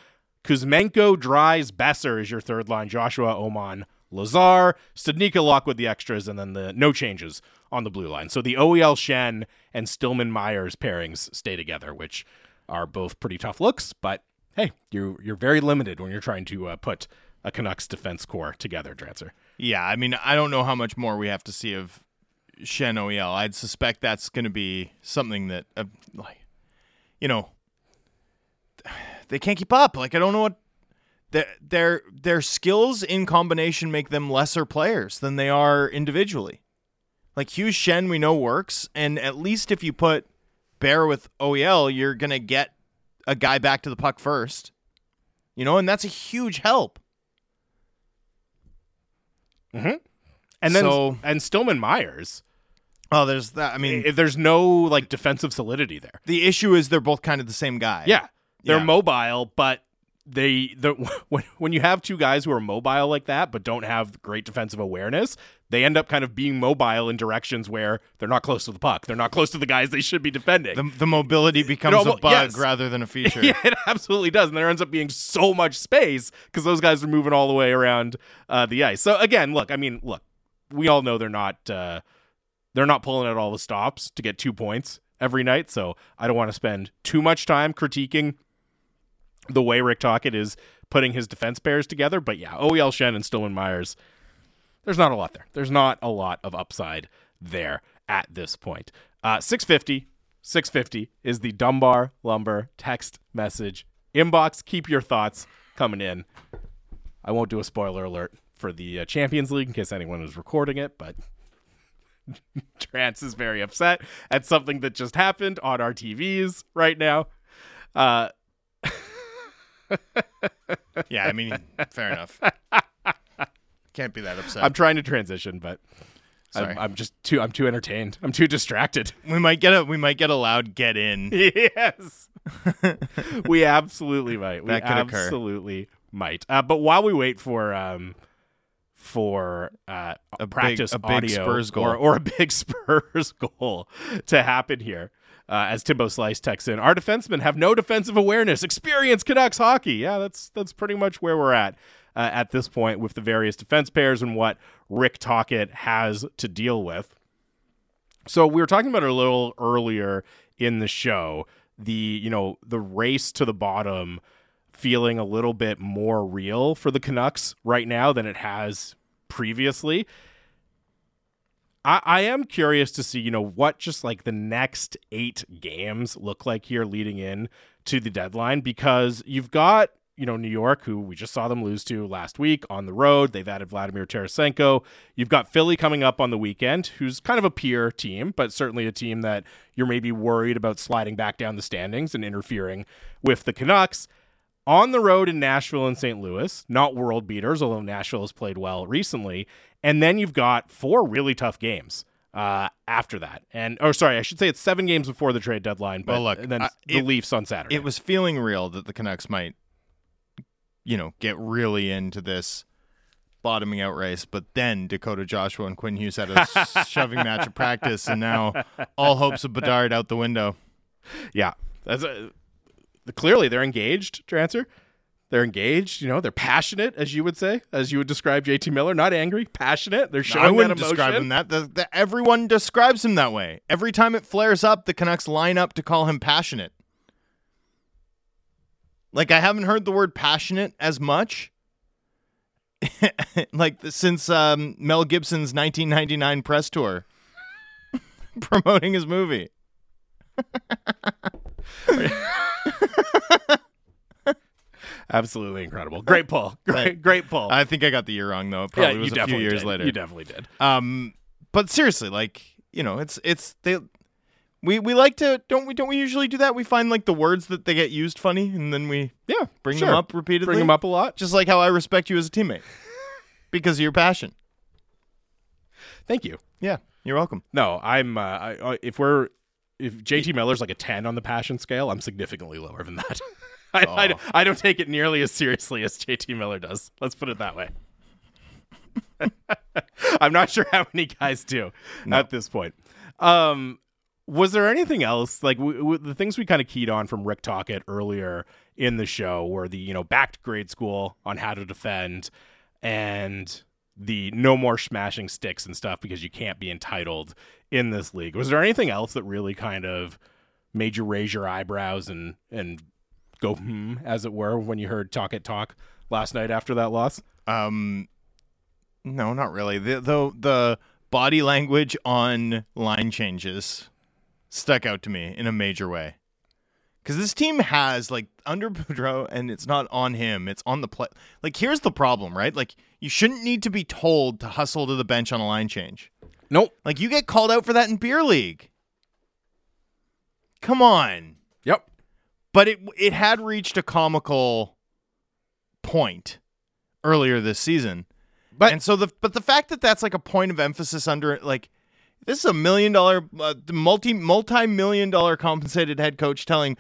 Kuzmenko, Dries, Boeser is your third line. Joshua Aman, Lazar, Studnicka lock with the extras, and then the no changes on the blue line. So the OEL Schenn and Stillman Myers pairings stay together, which are both pretty tough looks. But hey, you're you're very limited when you're trying to uh, put a Canucks defense core together, Drancer. Yeah, I mean, I don't know how much more we have to see of Schenn OEL. I'd suspect that's going to be something that, uh, like, you know, they can't keep up. Like, I don't know what their their their skills in combination make them lesser players than they are individually. Like Hugh Schenn, we know works, and at least if you put Bear with OEL, you're gonna get a guy back to the puck first. You know, and that's a huge help. Mm-hmm. And then So- and Stillman Myers. Oh, there's that. I mean, If there's no like defensive solidity there. the issue is they're both kind of the same guy. Yeah, they're Yeah. mobile, but they the when when you have two guys who are mobile like that but don't have great defensive awareness, they end up kind of being mobile in directions where they're not close to the puck. They're not close to the guys they should be defending. The, the mobility becomes know, a bug yes. rather than a feature. yeah, it absolutely does, and there ends up being so much space because those guys are moving all the way around uh, the ice. So again, look, I mean, look, we all know they're not uh, they're not pulling out all the stops to get two points every night. So I don't want to spend too much time critiquing the way Rick Tocchet is putting his defense pairs together. But yeah, OEL Schenn and Stillman Myers, there's not a lot there. There's not a lot of upside there at this point. Uh, 650, 650 is the Dunbar Lumber text message inbox. Keep your thoughts coming in. I won't do a spoiler alert for the uh, Champions League in case anyone is recording it, but Drance is very upset at something that just happened on our TVs right now. Uh, Yeah, I mean, fair enough. Can't be that upset. I'm trying to transition, but Sorry. I'm, I'm just too I'm too entertained. I'm too distracted. we might get a we might get a loud get in. yes, we absolutely might. We That could occur. absolutely might. Uh, but while we wait for um for uh, A big- practice a big audio Spurs goal. or or a big Spurs goal to happen here. Uh, as Timbo Slice texts in, our defensemen have no defensive awareness. Experience Canucks hockey. Yeah, that's that's pretty much where we're at uh, at this point with the various defense pairs and what Rick Tocchet has to deal with. So we were talking about it a little earlier in the show. The you know the race to the bottom feeling a little bit more real for the Canucks right now than it has previously. I, I am curious to see you know what just like the next eight games look like here leading in to the deadline because you've got you know New York who we just saw them lose to last week on the road. They've added Vladimir Tarasenko. You've got Philly coming up on the weekend, who's kind of a peer team, but certainly a team that you're maybe worried about sliding back down the standings and interfering with the Canucks. On the road in Nashville and St. Louis, not world beaters, although Nashville has played well recently. And then you've got four really tough games uh, after that. And oh, sorry, I should say it's seven games before the trade deadline. But Well, look, then uh, the it- Leafs on Saturday. It was feeling real that the Canucks might, you know, get really into this bottoming out race. But then Dakota Joshua and Quinn Hughes had a shoving match of practice, and now all hopes of Bedard out the window. Yeah, that's a, clearly they're engaged. Drancer, they're engaged. You know, they're passionate, as you would say, as you would describe JT Miller. Not angry, passionate. They're showing I wouldn't describe him that. The, the, everyone describes him that way. Every time it flares up, the Canucks line up to call him passionate. Like I haven't heard the word passionate as much. like since um, Mel Gibson's 1999 press tour promoting his movie. Absolutely incredible. Great pull. Great, Thank- great pull. I think I got the year wrong though. It yeah, probably you was a few definitely years did. later. You definitely did. Um, but seriously, like you know, it's it's they. We we like to don't we don't we usually do that? We find like the words that they get used funny, and then we Yeah, bring sure. them up repeatedly. Bring them up a lot. just like how I respect you as a teammate because of your passion. Thank you. Yeah, you're welcome. No, I'm. Uh, I, I- if we're if JT Miller's like a ten on the passion scale, I'm significantly lower than that. I, I, I don't take it nearly as seriously as JT Miller does. Let's put it that way. I'm not sure how many guys do at this point. Um, was there anything else like w- w- the things we kind of keyed on from Rick Tocchet earlier in the show were the you know back to grade school on how to defend and the no more smashing sticks and stuff because you can't be entitled in this league. Was there anything else that really kind of made you raise your eyebrows and and go hmm as it were when you heard Tockett talk last night after that loss? Um, no, not really. The the, the body language on line changes stuck out to me in a major way. Because this team has like under Boudreau, and it's not on him; it's on the play. Like, here's the problem, right? Like, you shouldn't need to be told to hustle to the bench on a line change. Nope. Like, you get called out for that in beer league. Come on. Yep. But it it had reached a comical point earlier this season. But and so the but the fact that that's like a point of emphasis under like this is a million dollar uh, multi multi million dollar compensated head coach telling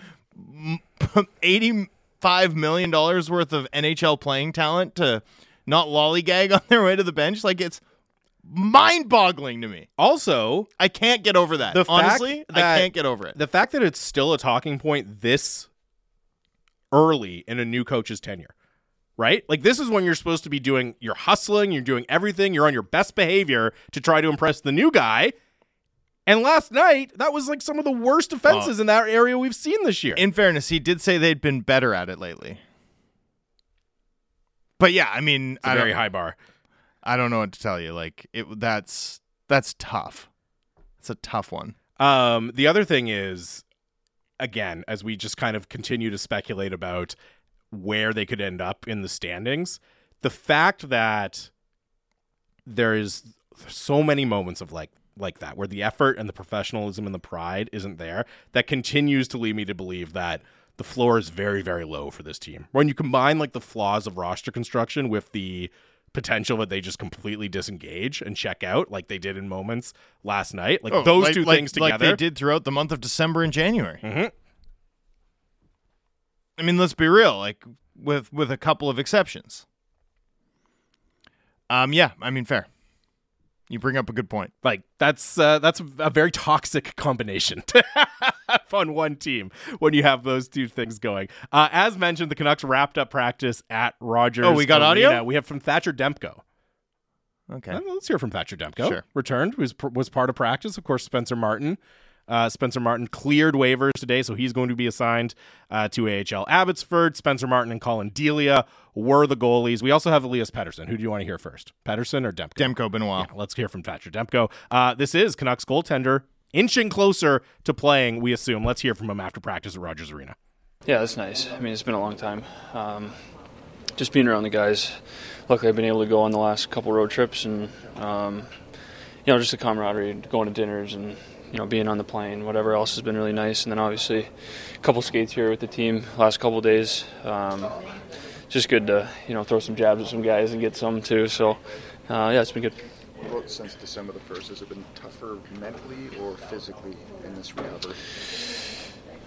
eighty five million dollars worth of NHL playing talent to not lollygag on their way to the bench like it's mind boggling to me. Also, I can't get over that. the Honestly, that- I can't get over it. The fact that it's still a talking point this early in a new coach's tenure, right? Like this is when you're supposed to be doing you're hustling, you're doing everything, you're on your best behavior to try to impress the new guy. And last night, that was like some of the worst offenses in that area we've seen this year. In fairness, he did say they'd been better at it lately. But yeah, I mean, I very high bar. I don't know what to tell you. Like it, that's that's tough. It's a tough one. Um, the other thing is, again, as we just kind of continue to speculate about where they could end up in the standings, the fact that there is so many moments of like like that where the effort and the professionalism and the pride isn't there that continues to lead me to believe that the floor is very very low for this team when you combine like the flaws of roster construction with the potential that they just completely disengage and check out like they did in moments last night like Oh, those like- two like- things like together they did throughout the month of December and January. Mhm. I mean, let's be real. Like with with a couple of exceptions. Um, yeah, I mean, fair. You bring up a good point. Like that's uh, that's a very toxic combination to have on one team when you have those two things going. Uh, as mentioned, the Canucks wrapped up practice at Rogers. Oh, we got Arena. audio? We have from Thatcher Demko. Okay. Uh, Let's hear from Thatcher Demko. Sure. Returned was was part of practice. Of course, Spencer Martin. Uh, Spencer Martin cleared waivers today, so he's going to be assigned uh, to AHL Abbotsford. Spencer Martin and Collin Delia were the goalies. We also have Elias Pettersson. Who do you want to hear first, Pettersson or Demko? Demko Benoit. Yeah, let's hear from Thatcher Demko. Uh, this is Canucks goaltender inching closer to playing, we assume. Let's hear from him after practice at Rogers Arena. Yeah, that's nice. I mean, it's been a long time. Um, just being around the guys. Luckily, I've been able to go on the last couple road trips, and um, you know, just the camaraderie, going to dinners, and you know, being on the plane, whatever else has been really nice. And then obviously, a couple skates here with the team last couple days. Um, just good to you know throw some jabs at some guys and get some too. So uh, yeah, it's been good. What about since December the 1st? Has it been tougher mentally or physically in this recovery?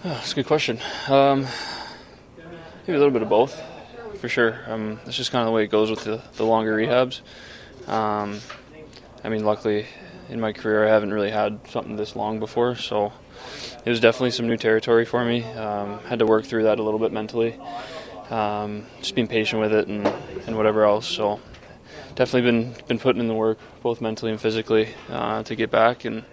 Oh, that's a good question. Um, maybe a little bit of both, for sure. Um, it's just kind of the way it goes with the, the longer rehabs. Um, I mean, luckily in my career, I haven't really had something this long before, so it was definitely some new territory for me. Um, had to work through that a little bit mentally, um, just being patient with it and, and whatever else. So definitely been been putting in the work, both mentally and physically, uh, to get back and.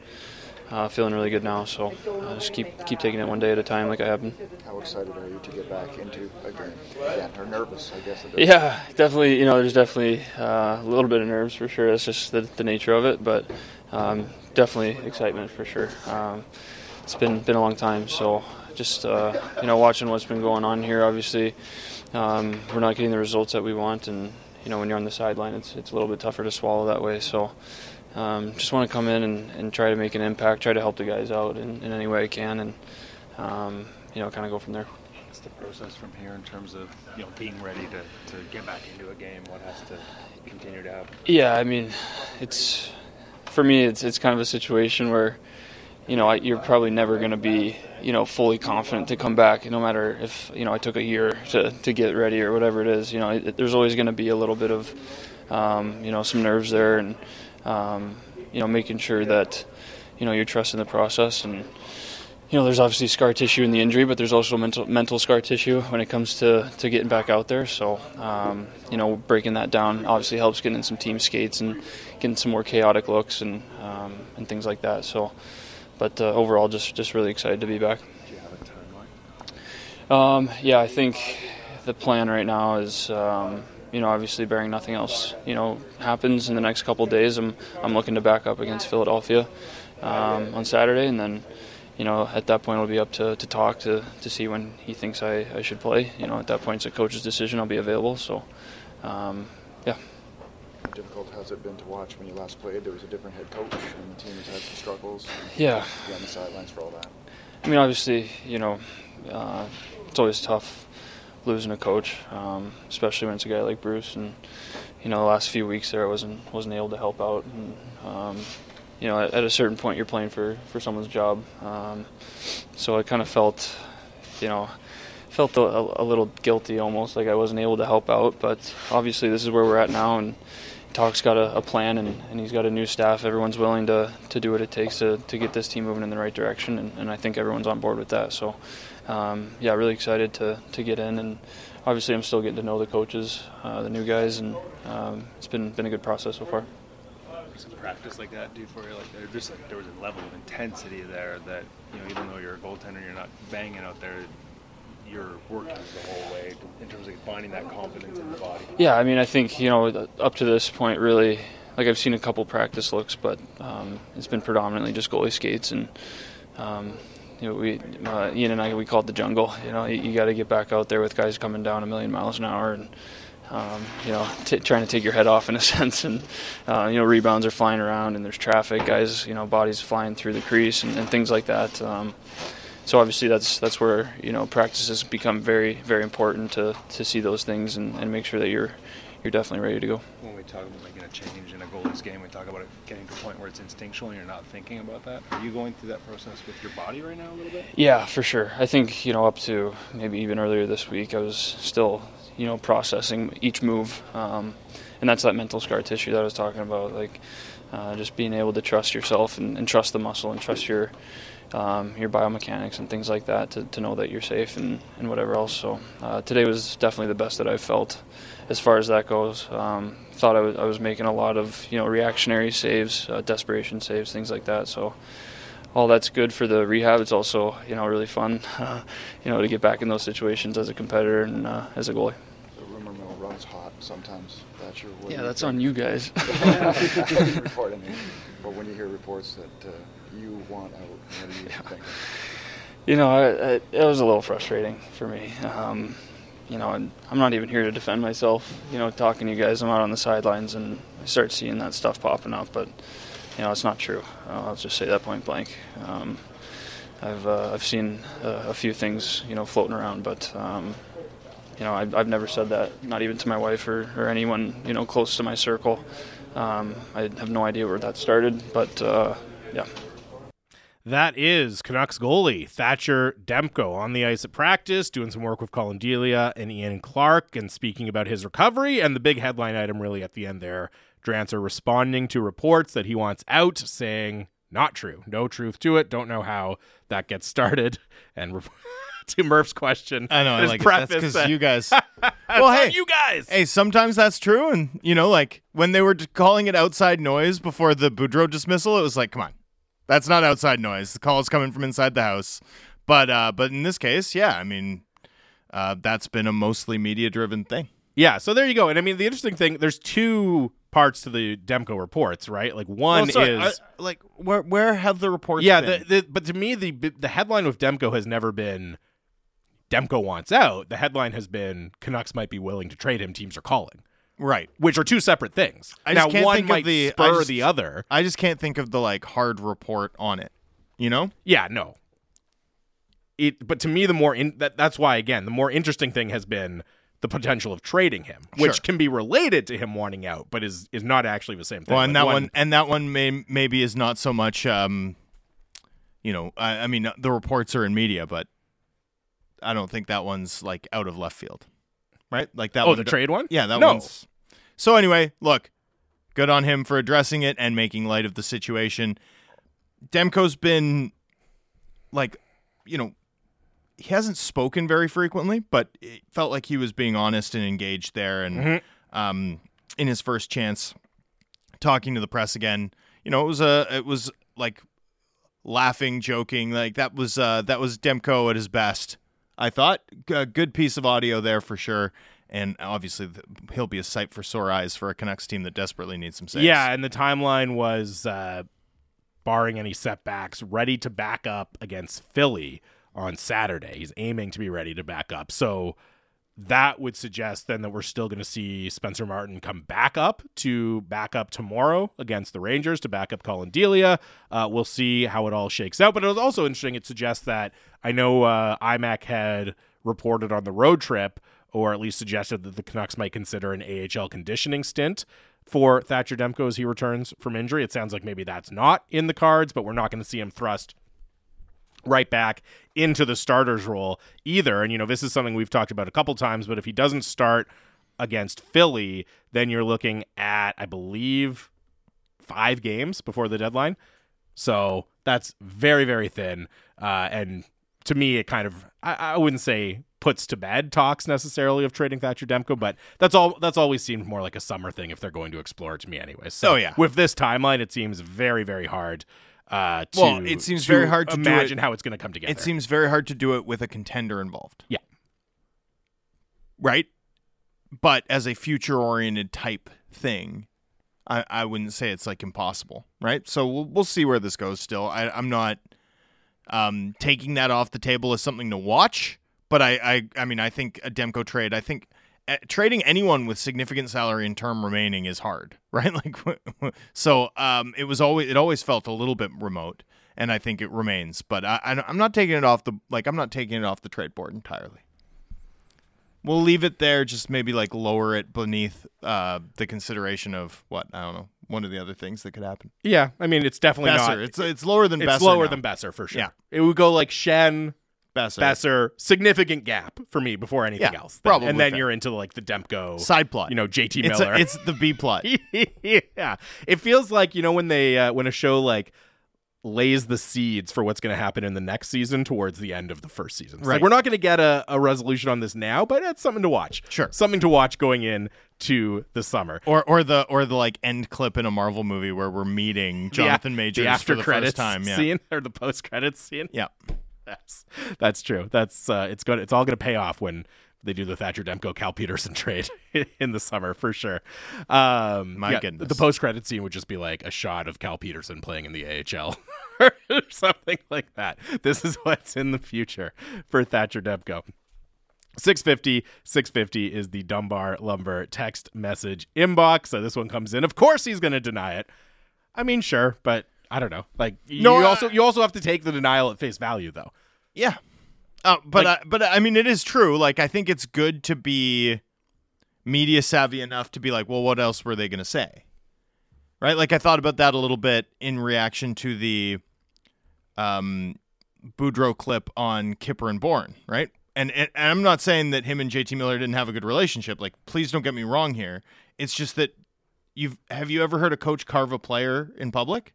Uh, feeling really good now, so uh, just keep keep taking it one day at a time, like I have been. How excited are you to get back into a game again? Or nervous, I guess. Yeah, definitely. You know, there's definitely uh, a little bit of nerves for sure. That's just the, the nature of it, but um, definitely excitement for sure. Um, it's been been a long time, so just uh, you know, watching what's been going on here. Obviously, um, we're not getting the results that we want, and you know, when you're on the sideline, it's it's a little bit tougher to swallow that way. So. Um, just want to come in and, and try to make an impact, try to help the guys out in, in any way I can, and um, you know, kind of go from there. What's the process from here in terms of you know being ready to, to get back into a game? What has to continue to happen? Yeah, I mean, it's for me. It's it's kind of a situation where, you know, I- you're probably never going to be you know, fully confident to come back. No matter if you know I took a year to to get ready or whatever it is. You know, it, there's always going to be a little bit of um, you know some nerves there, and um, you know making sure that you know you're trusting the process and you know, there's obviously scar tissue in the injury, but there's also mental mental scar tissue when it comes to, to getting back out there. So, um, you know, breaking that down obviously helps getting in some team skates and getting some more chaotic looks and um, and things like that. So, but uh, overall, just just really excited to be back. Do you have a timeline? Um, yeah, I think the plan right now is. Um, you know, obviously, bearing nothing else, you know, happens in the next couple days. I'm I'm looking to back up against Philadelphia um, on Saturday, and then you know, at that point it'll be up to, to Tocchet, to see when he thinks I, I should play. You know, at that point it's a coach's decision. I'll be available. So, um, yeah. How difficult has it been to watch when you last played? There was a different head coach, and the team has had some struggles. Yeah. On the sidelines for all that. I mean, obviously, you know, uh, it's always tough losing a coach, um, especially when it's a guy like Bruce. And you know, the last few weeks there, I wasn't wasn't able to help out. And, um, you know, at, at, a certain point, you're playing for, for someone's job. Um, so I kind of felt, you know, felt a, a, little guilty almost, like I wasn't able to help out. But obviously, this is where we're at now, and Talk's got a, a plan, and, and, he's got a new staff. Everyone's willing to, to do what it takes to, to get this team moving in the right direction, and, and I think everyone's on board with that. So, um, yeah, really excited to, to get in, and obviously, I'm still getting to know the coaches, uh, the new guys, and um, it's been been a good process so far some practice like that do for you? Like there just like, there was a level of intensity there that you know even though you're a goaltender, you're not banging out there. You're working the whole way in terms of finding that confidence in the body. Yeah, I mean, I think you know up to this point, really, like I've seen a couple practice looks, but um, it's been predominantly just goalie skates and. Um, you know, we uh, Ian and I we call it the jungle. You know, you, you got to get back out there with guys coming down a million miles an hour and um, you know, t- trying to take your head off in a sense. And, uh, you know, rebounds are flying around and there's traffic, guys, you know, bodies flying through the crease and, and things like that. Um, so obviously that's that's where you know practices become very very important to, to see those things and, and make sure that you're you're definitely ready to go. When we talk about making a change in a goalie's game, we talk about it getting to a point where it's instinctual and you're not thinking about that. Are you going through that process with your body right now a little bit? Yeah, for sure. I think you know up to maybe even earlier this week, I was still you know processing each move, um, and that's that mental scar tissue that I was talking about. Like uh, just being able to trust yourself and, and trust the muscle and trust your um, your biomechanics and things like that to, to know that you're safe and, and whatever else. So uh, today was definitely the best that I've felt as far as that goes. Um, thought I was, I was making a lot of you know reactionary saves, uh, desperation saves, things like that. So all that's good for the rehab. It's also you know really fun, uh, you know, to get back in those situations as a competitor and uh, as a goalie The rumor mill runs hot sometimes. That's your. Yeah, that's on you guys. report, but when you hear reports that uh, you want out, what do you yeah. think? You know, it, it, was a little frustrating for me. Um, you know, I'm not even here to defend myself. You know, talking to you guys, I'm out on the sidelines and I start seeing that stuff popping up, but you know, it's not true. I'll just say that point blank. Um, I've uh, I've seen uh, a few things, you know, floating around, but um, you know, I've, I've never said that, not even to my wife or, or anyone, you know, close to my circle. Um, I have no idea where that started, but uh, yeah. That is Canucks goalie Thatcher Demko on the ice at practice, doing some work with Collin Delia and Ian Clark, and speaking about his recovery. And the big headline item, really, at the end there, Drance responding to reports that he wants out, saying, not true, no truth to it, don't know how that gets started. And to Murph's question. I know. I like That's because you guys. well, hey, you guys. Hey, sometimes that's true, and you know, like when they were calling it outside noise before the Boudreau dismissal, it was like, come on, that's not outside noise. The call is coming from inside the house. But uh, but in this case, yeah, I mean, uh, that's been a mostly media-driven thing. Yeah, so there you go. And I mean, the interesting thing, there's two parts to the Demko reports, right? Like one well, sorry, is I, like where where have the reports? Yeah, the, the, but to me, the the headline with Demko has never been Demko wants out, the headline has been Canucks might be willing to trade him. Teams are calling. Right. Which are two separate things. I now, can't one think might of the, spur just, the other. I just can't think of the like hard report on it. You know? Yeah, no. It, but to me, the more in, that that's why again, the more interesting thing has been the potential of trading him, which sure. can be related to him wanting out, but is is not actually the same thing. Well, and like that one, one and that one may maybe is not so much um, you know, I, I mean, the reports are in media, but I don't think that one's like out of left field, right? Like that. Oh, one the trade one? Yeah, that No. one's. So anyway, look, good on him for addressing it and making light of the situation. Demko's been like, you know, he hasn't spoken very frequently, but it felt like he was being honest and engaged there. And Mhm. um, in his first chance, talking to the press again, you know, it was a, it was like laughing, joking, like that was uh, that was Demko at his best. I thought a good piece of audio there for sure. And obviously, he'll be a sight for sore eyes for a Canucks team that desperately needs some saves. Yeah, and the timeline was, uh, barring any setbacks, ready to back up against Philly on Saturday. He's aiming to be ready to back up. So that would suggest then that we're still going to see Spencer Martin come back up to back up tomorrow against the Rangers to back up Collin Delia. Uh, we'll see how it all shakes out. But it was also interesting. It suggests that I know uh, IMAC had reported on the road trip, or at least suggested that the Canucks might consider an AHL conditioning stint for Thatcher Demko as he returns from injury. It sounds like maybe that's not in the cards, but we're not going to see him thrust right back into the starters role either. And you know, this is something we've talked about a couple times, but if he doesn't start against Philly, then you're looking at I believe 5 games before the deadline. So, that's very very thin uh and to me it kind of I, I wouldn't say puts to bed talks necessarily of trading Thatcher Demko, but that's all that's always seemed more like a summer thing if they're going to explore it to me anyway. So Oh, yeah. with this timeline it seems very very hard uh to Well, it seems very hard to imagine it- how it's going to come together. It seems very hard to do it with a contender involved. Yeah. Right? But as a future oriented type thing, I, I wouldn't say it's like impossible, right? So we'll, we'll see where this goes still. I, I'm not um, taking that off the table as something to watch, but I, I, I mean, I think a Demko trade, I think trading anyone with significant salary and term remaining is hard, right? Like, so um, it was always, it always felt a little bit remote, and I think it remains. But I, I'm not taking it off the, like, I'm not taking it off the trade board entirely. We'll leave it there, just maybe like lower it beneath uh, the consideration of what I don't know, one of the other things that could happen. Yeah, I mean it's definitely Boeser. not. It's it's lower than it's Boeser lower now. than Boeser for sure. Yeah. it would go like Schenn, Boeser. Boeser, significant gap for me before anything Yeah, else. Then- probably and then fair. you're into like the Demko Side plot. You know, JT It's a- Miller. it's the B plot. yeah, it feels like you know when they uh, when a show like lays the seeds for what's going to happen in the next season towards the end of the first season. It's like, Right. we're not going to get a, a resolution on this now, but it's something to watch. Sure, something to watch going in to the summer. Or or the or the like end clip in a Marvel movie where we're meeting Jonathan the, Majors the after for the credits first time. Yeah. scene or the post credits scene. Yeah, that's that's true. That's uh, it's good. It's all going to pay off when they do the Thatcher Demko Cal Petersen trade in the summer for sure. Um, My yeah, goodness. the post credit scene would just be like a shot of Cal Petersen playing in the AHL. or something like that. This is what's in the future for Thatcher Demko. 650 650 is the Dunbar Lumber text message inbox. So this one comes in. Of course he's going to deny it. I mean, sure, but I don't know. Like you No, I- also you also have to take the denial at face value though. Yeah. Uh, but Like- I, but I mean, it is true. Like, I think it's good to be media savvy enough to be like, well, what else were they going to say? Right? Like, I thought about that a little bit in reaction to the um, Boudreau clip on Kipper and Bourne, right? And, and and I'm not saying that him and JT Miller didn't have a good relationship. Like, please don't get me wrong here. It's just that you've have you ever heard a coach carve a player in public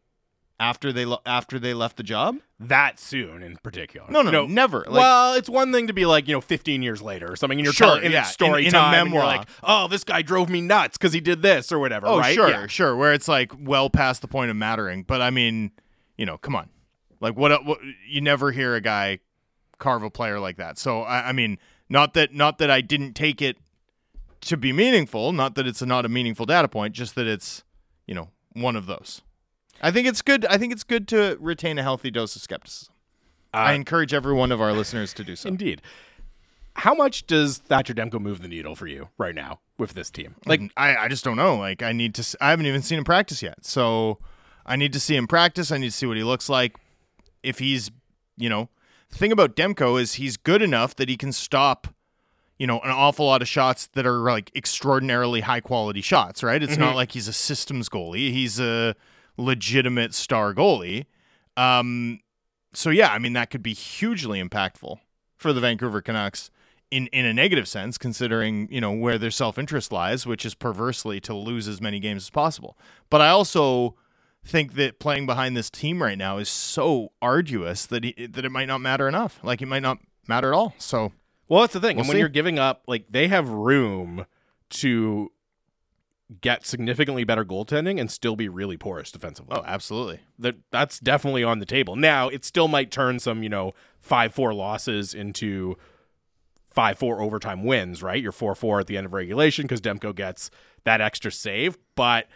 after they lo- after they left the job? That soon in particular. No, no, no, never. Like, well, it's one thing to be like, you know, 15 years later or something, and you're Sure, telling in yeah, a story in- in time, you're memoir. like, oh, this guy drove me nuts because he did this or whatever. Oh, right? sure, Yeah. sure. Where it's like well past the point of mattering. But I mean, you know, come on. Like what, uh, what you never hear a guy carve a player like that. So I, I mean, not that not that I didn't take it to be meaningful, not that it's not a meaningful data point, just that it's, you know, one of those. I think it's good. I think it's good to retain a healthy dose of skepticism. I encourage every one of our listeners to do so. Indeed. How much does Thatcher Demko move the needle for you right now with this team? Like I, I just don't know. Like I need to. I haven't even seen him practice yet. So I need to see him practice. I need to see what he looks like. If he's, you know, the thing about Demko is he's good enough that he can stop, you know, an awful lot of shots that are like extraordinarily high quality shots. Right? It's not Mhm. like he's a systems goalie. He's a legitimate star goalie. Um, so yeah, I mean that could be hugely impactful for the Vancouver Canucks in in a negative sense, considering you know where their self interest lies, which is perversely to lose as many games as possible. But I also think that playing behind this team right now is so arduous that he, that it might not matter enough. Like it might not matter at all. So Well, that's the thing. We'll and when see. you're giving up, like they have room to get significantly better goaltending and still be really porous defensively. oh, absolutely. That that's definitely on the table. Now, it still might turn some, you know, 5-4 losses into 5-4 overtime wins, right? You're 4-4 at the end of regulation cuz Demko gets that extra save, but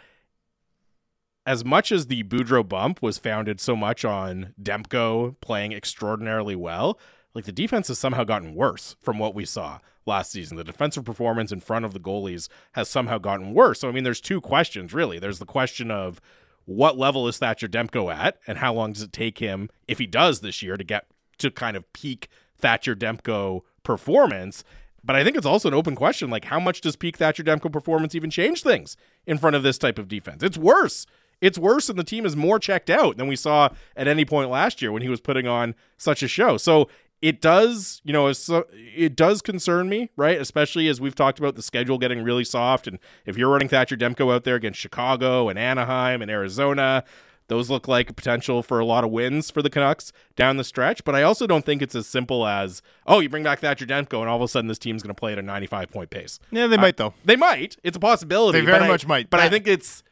as much as the Boudreau bump was founded so much on Demko playing extraordinarily well, like the defense has somehow gotten worse from what we saw last season. The defensive performance in front of the goalies has somehow gotten worse. So I mean, there's two questions really. There's the question of what level is Thatcher Demko at, and how long does it take him, if he does this year, to get to kind of peak Thatcher Demko performance? But I think it's also an open question like, how much does peak Thatcher Demko performance even change things in front of this type of defense? It's worse. It's worse, and the team is more checked out than we saw at any point last year when he was putting on such a show. So it does, you know, it does concern me, right? Especially as we've talked about the schedule getting really soft. And if you're running Thatcher Demko out there against Chicago and Anaheim and Arizona, those look like a potential for a lot of wins for the Canucks down the stretch. But I also don't think it's as simple as, oh, you bring back Thatcher Demko and all of a sudden this team's going to play at a 95 point pace. Yeah, they Uh, might though. They might. It's a possibility. They very but I- much might. But I think it's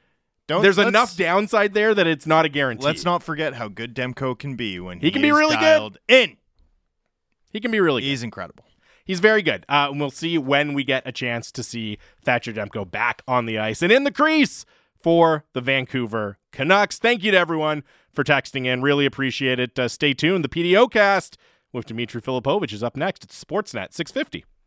Don't there's enough downside there that it's not a guarantee. Let's not forget how good Demko can be when he, He can be really good. in. He can be really good. He's incredible. He's very good. Uh, and we'll see when we get a chance to see Thatcher Demko back on the ice and in the crease for the Vancouver Canucks. Thank you to everyone for texting in. Really appreciate it. Uh, stay tuned. The PDO cast with Dimitri Filipovic is up next. It's Sportsnet 650.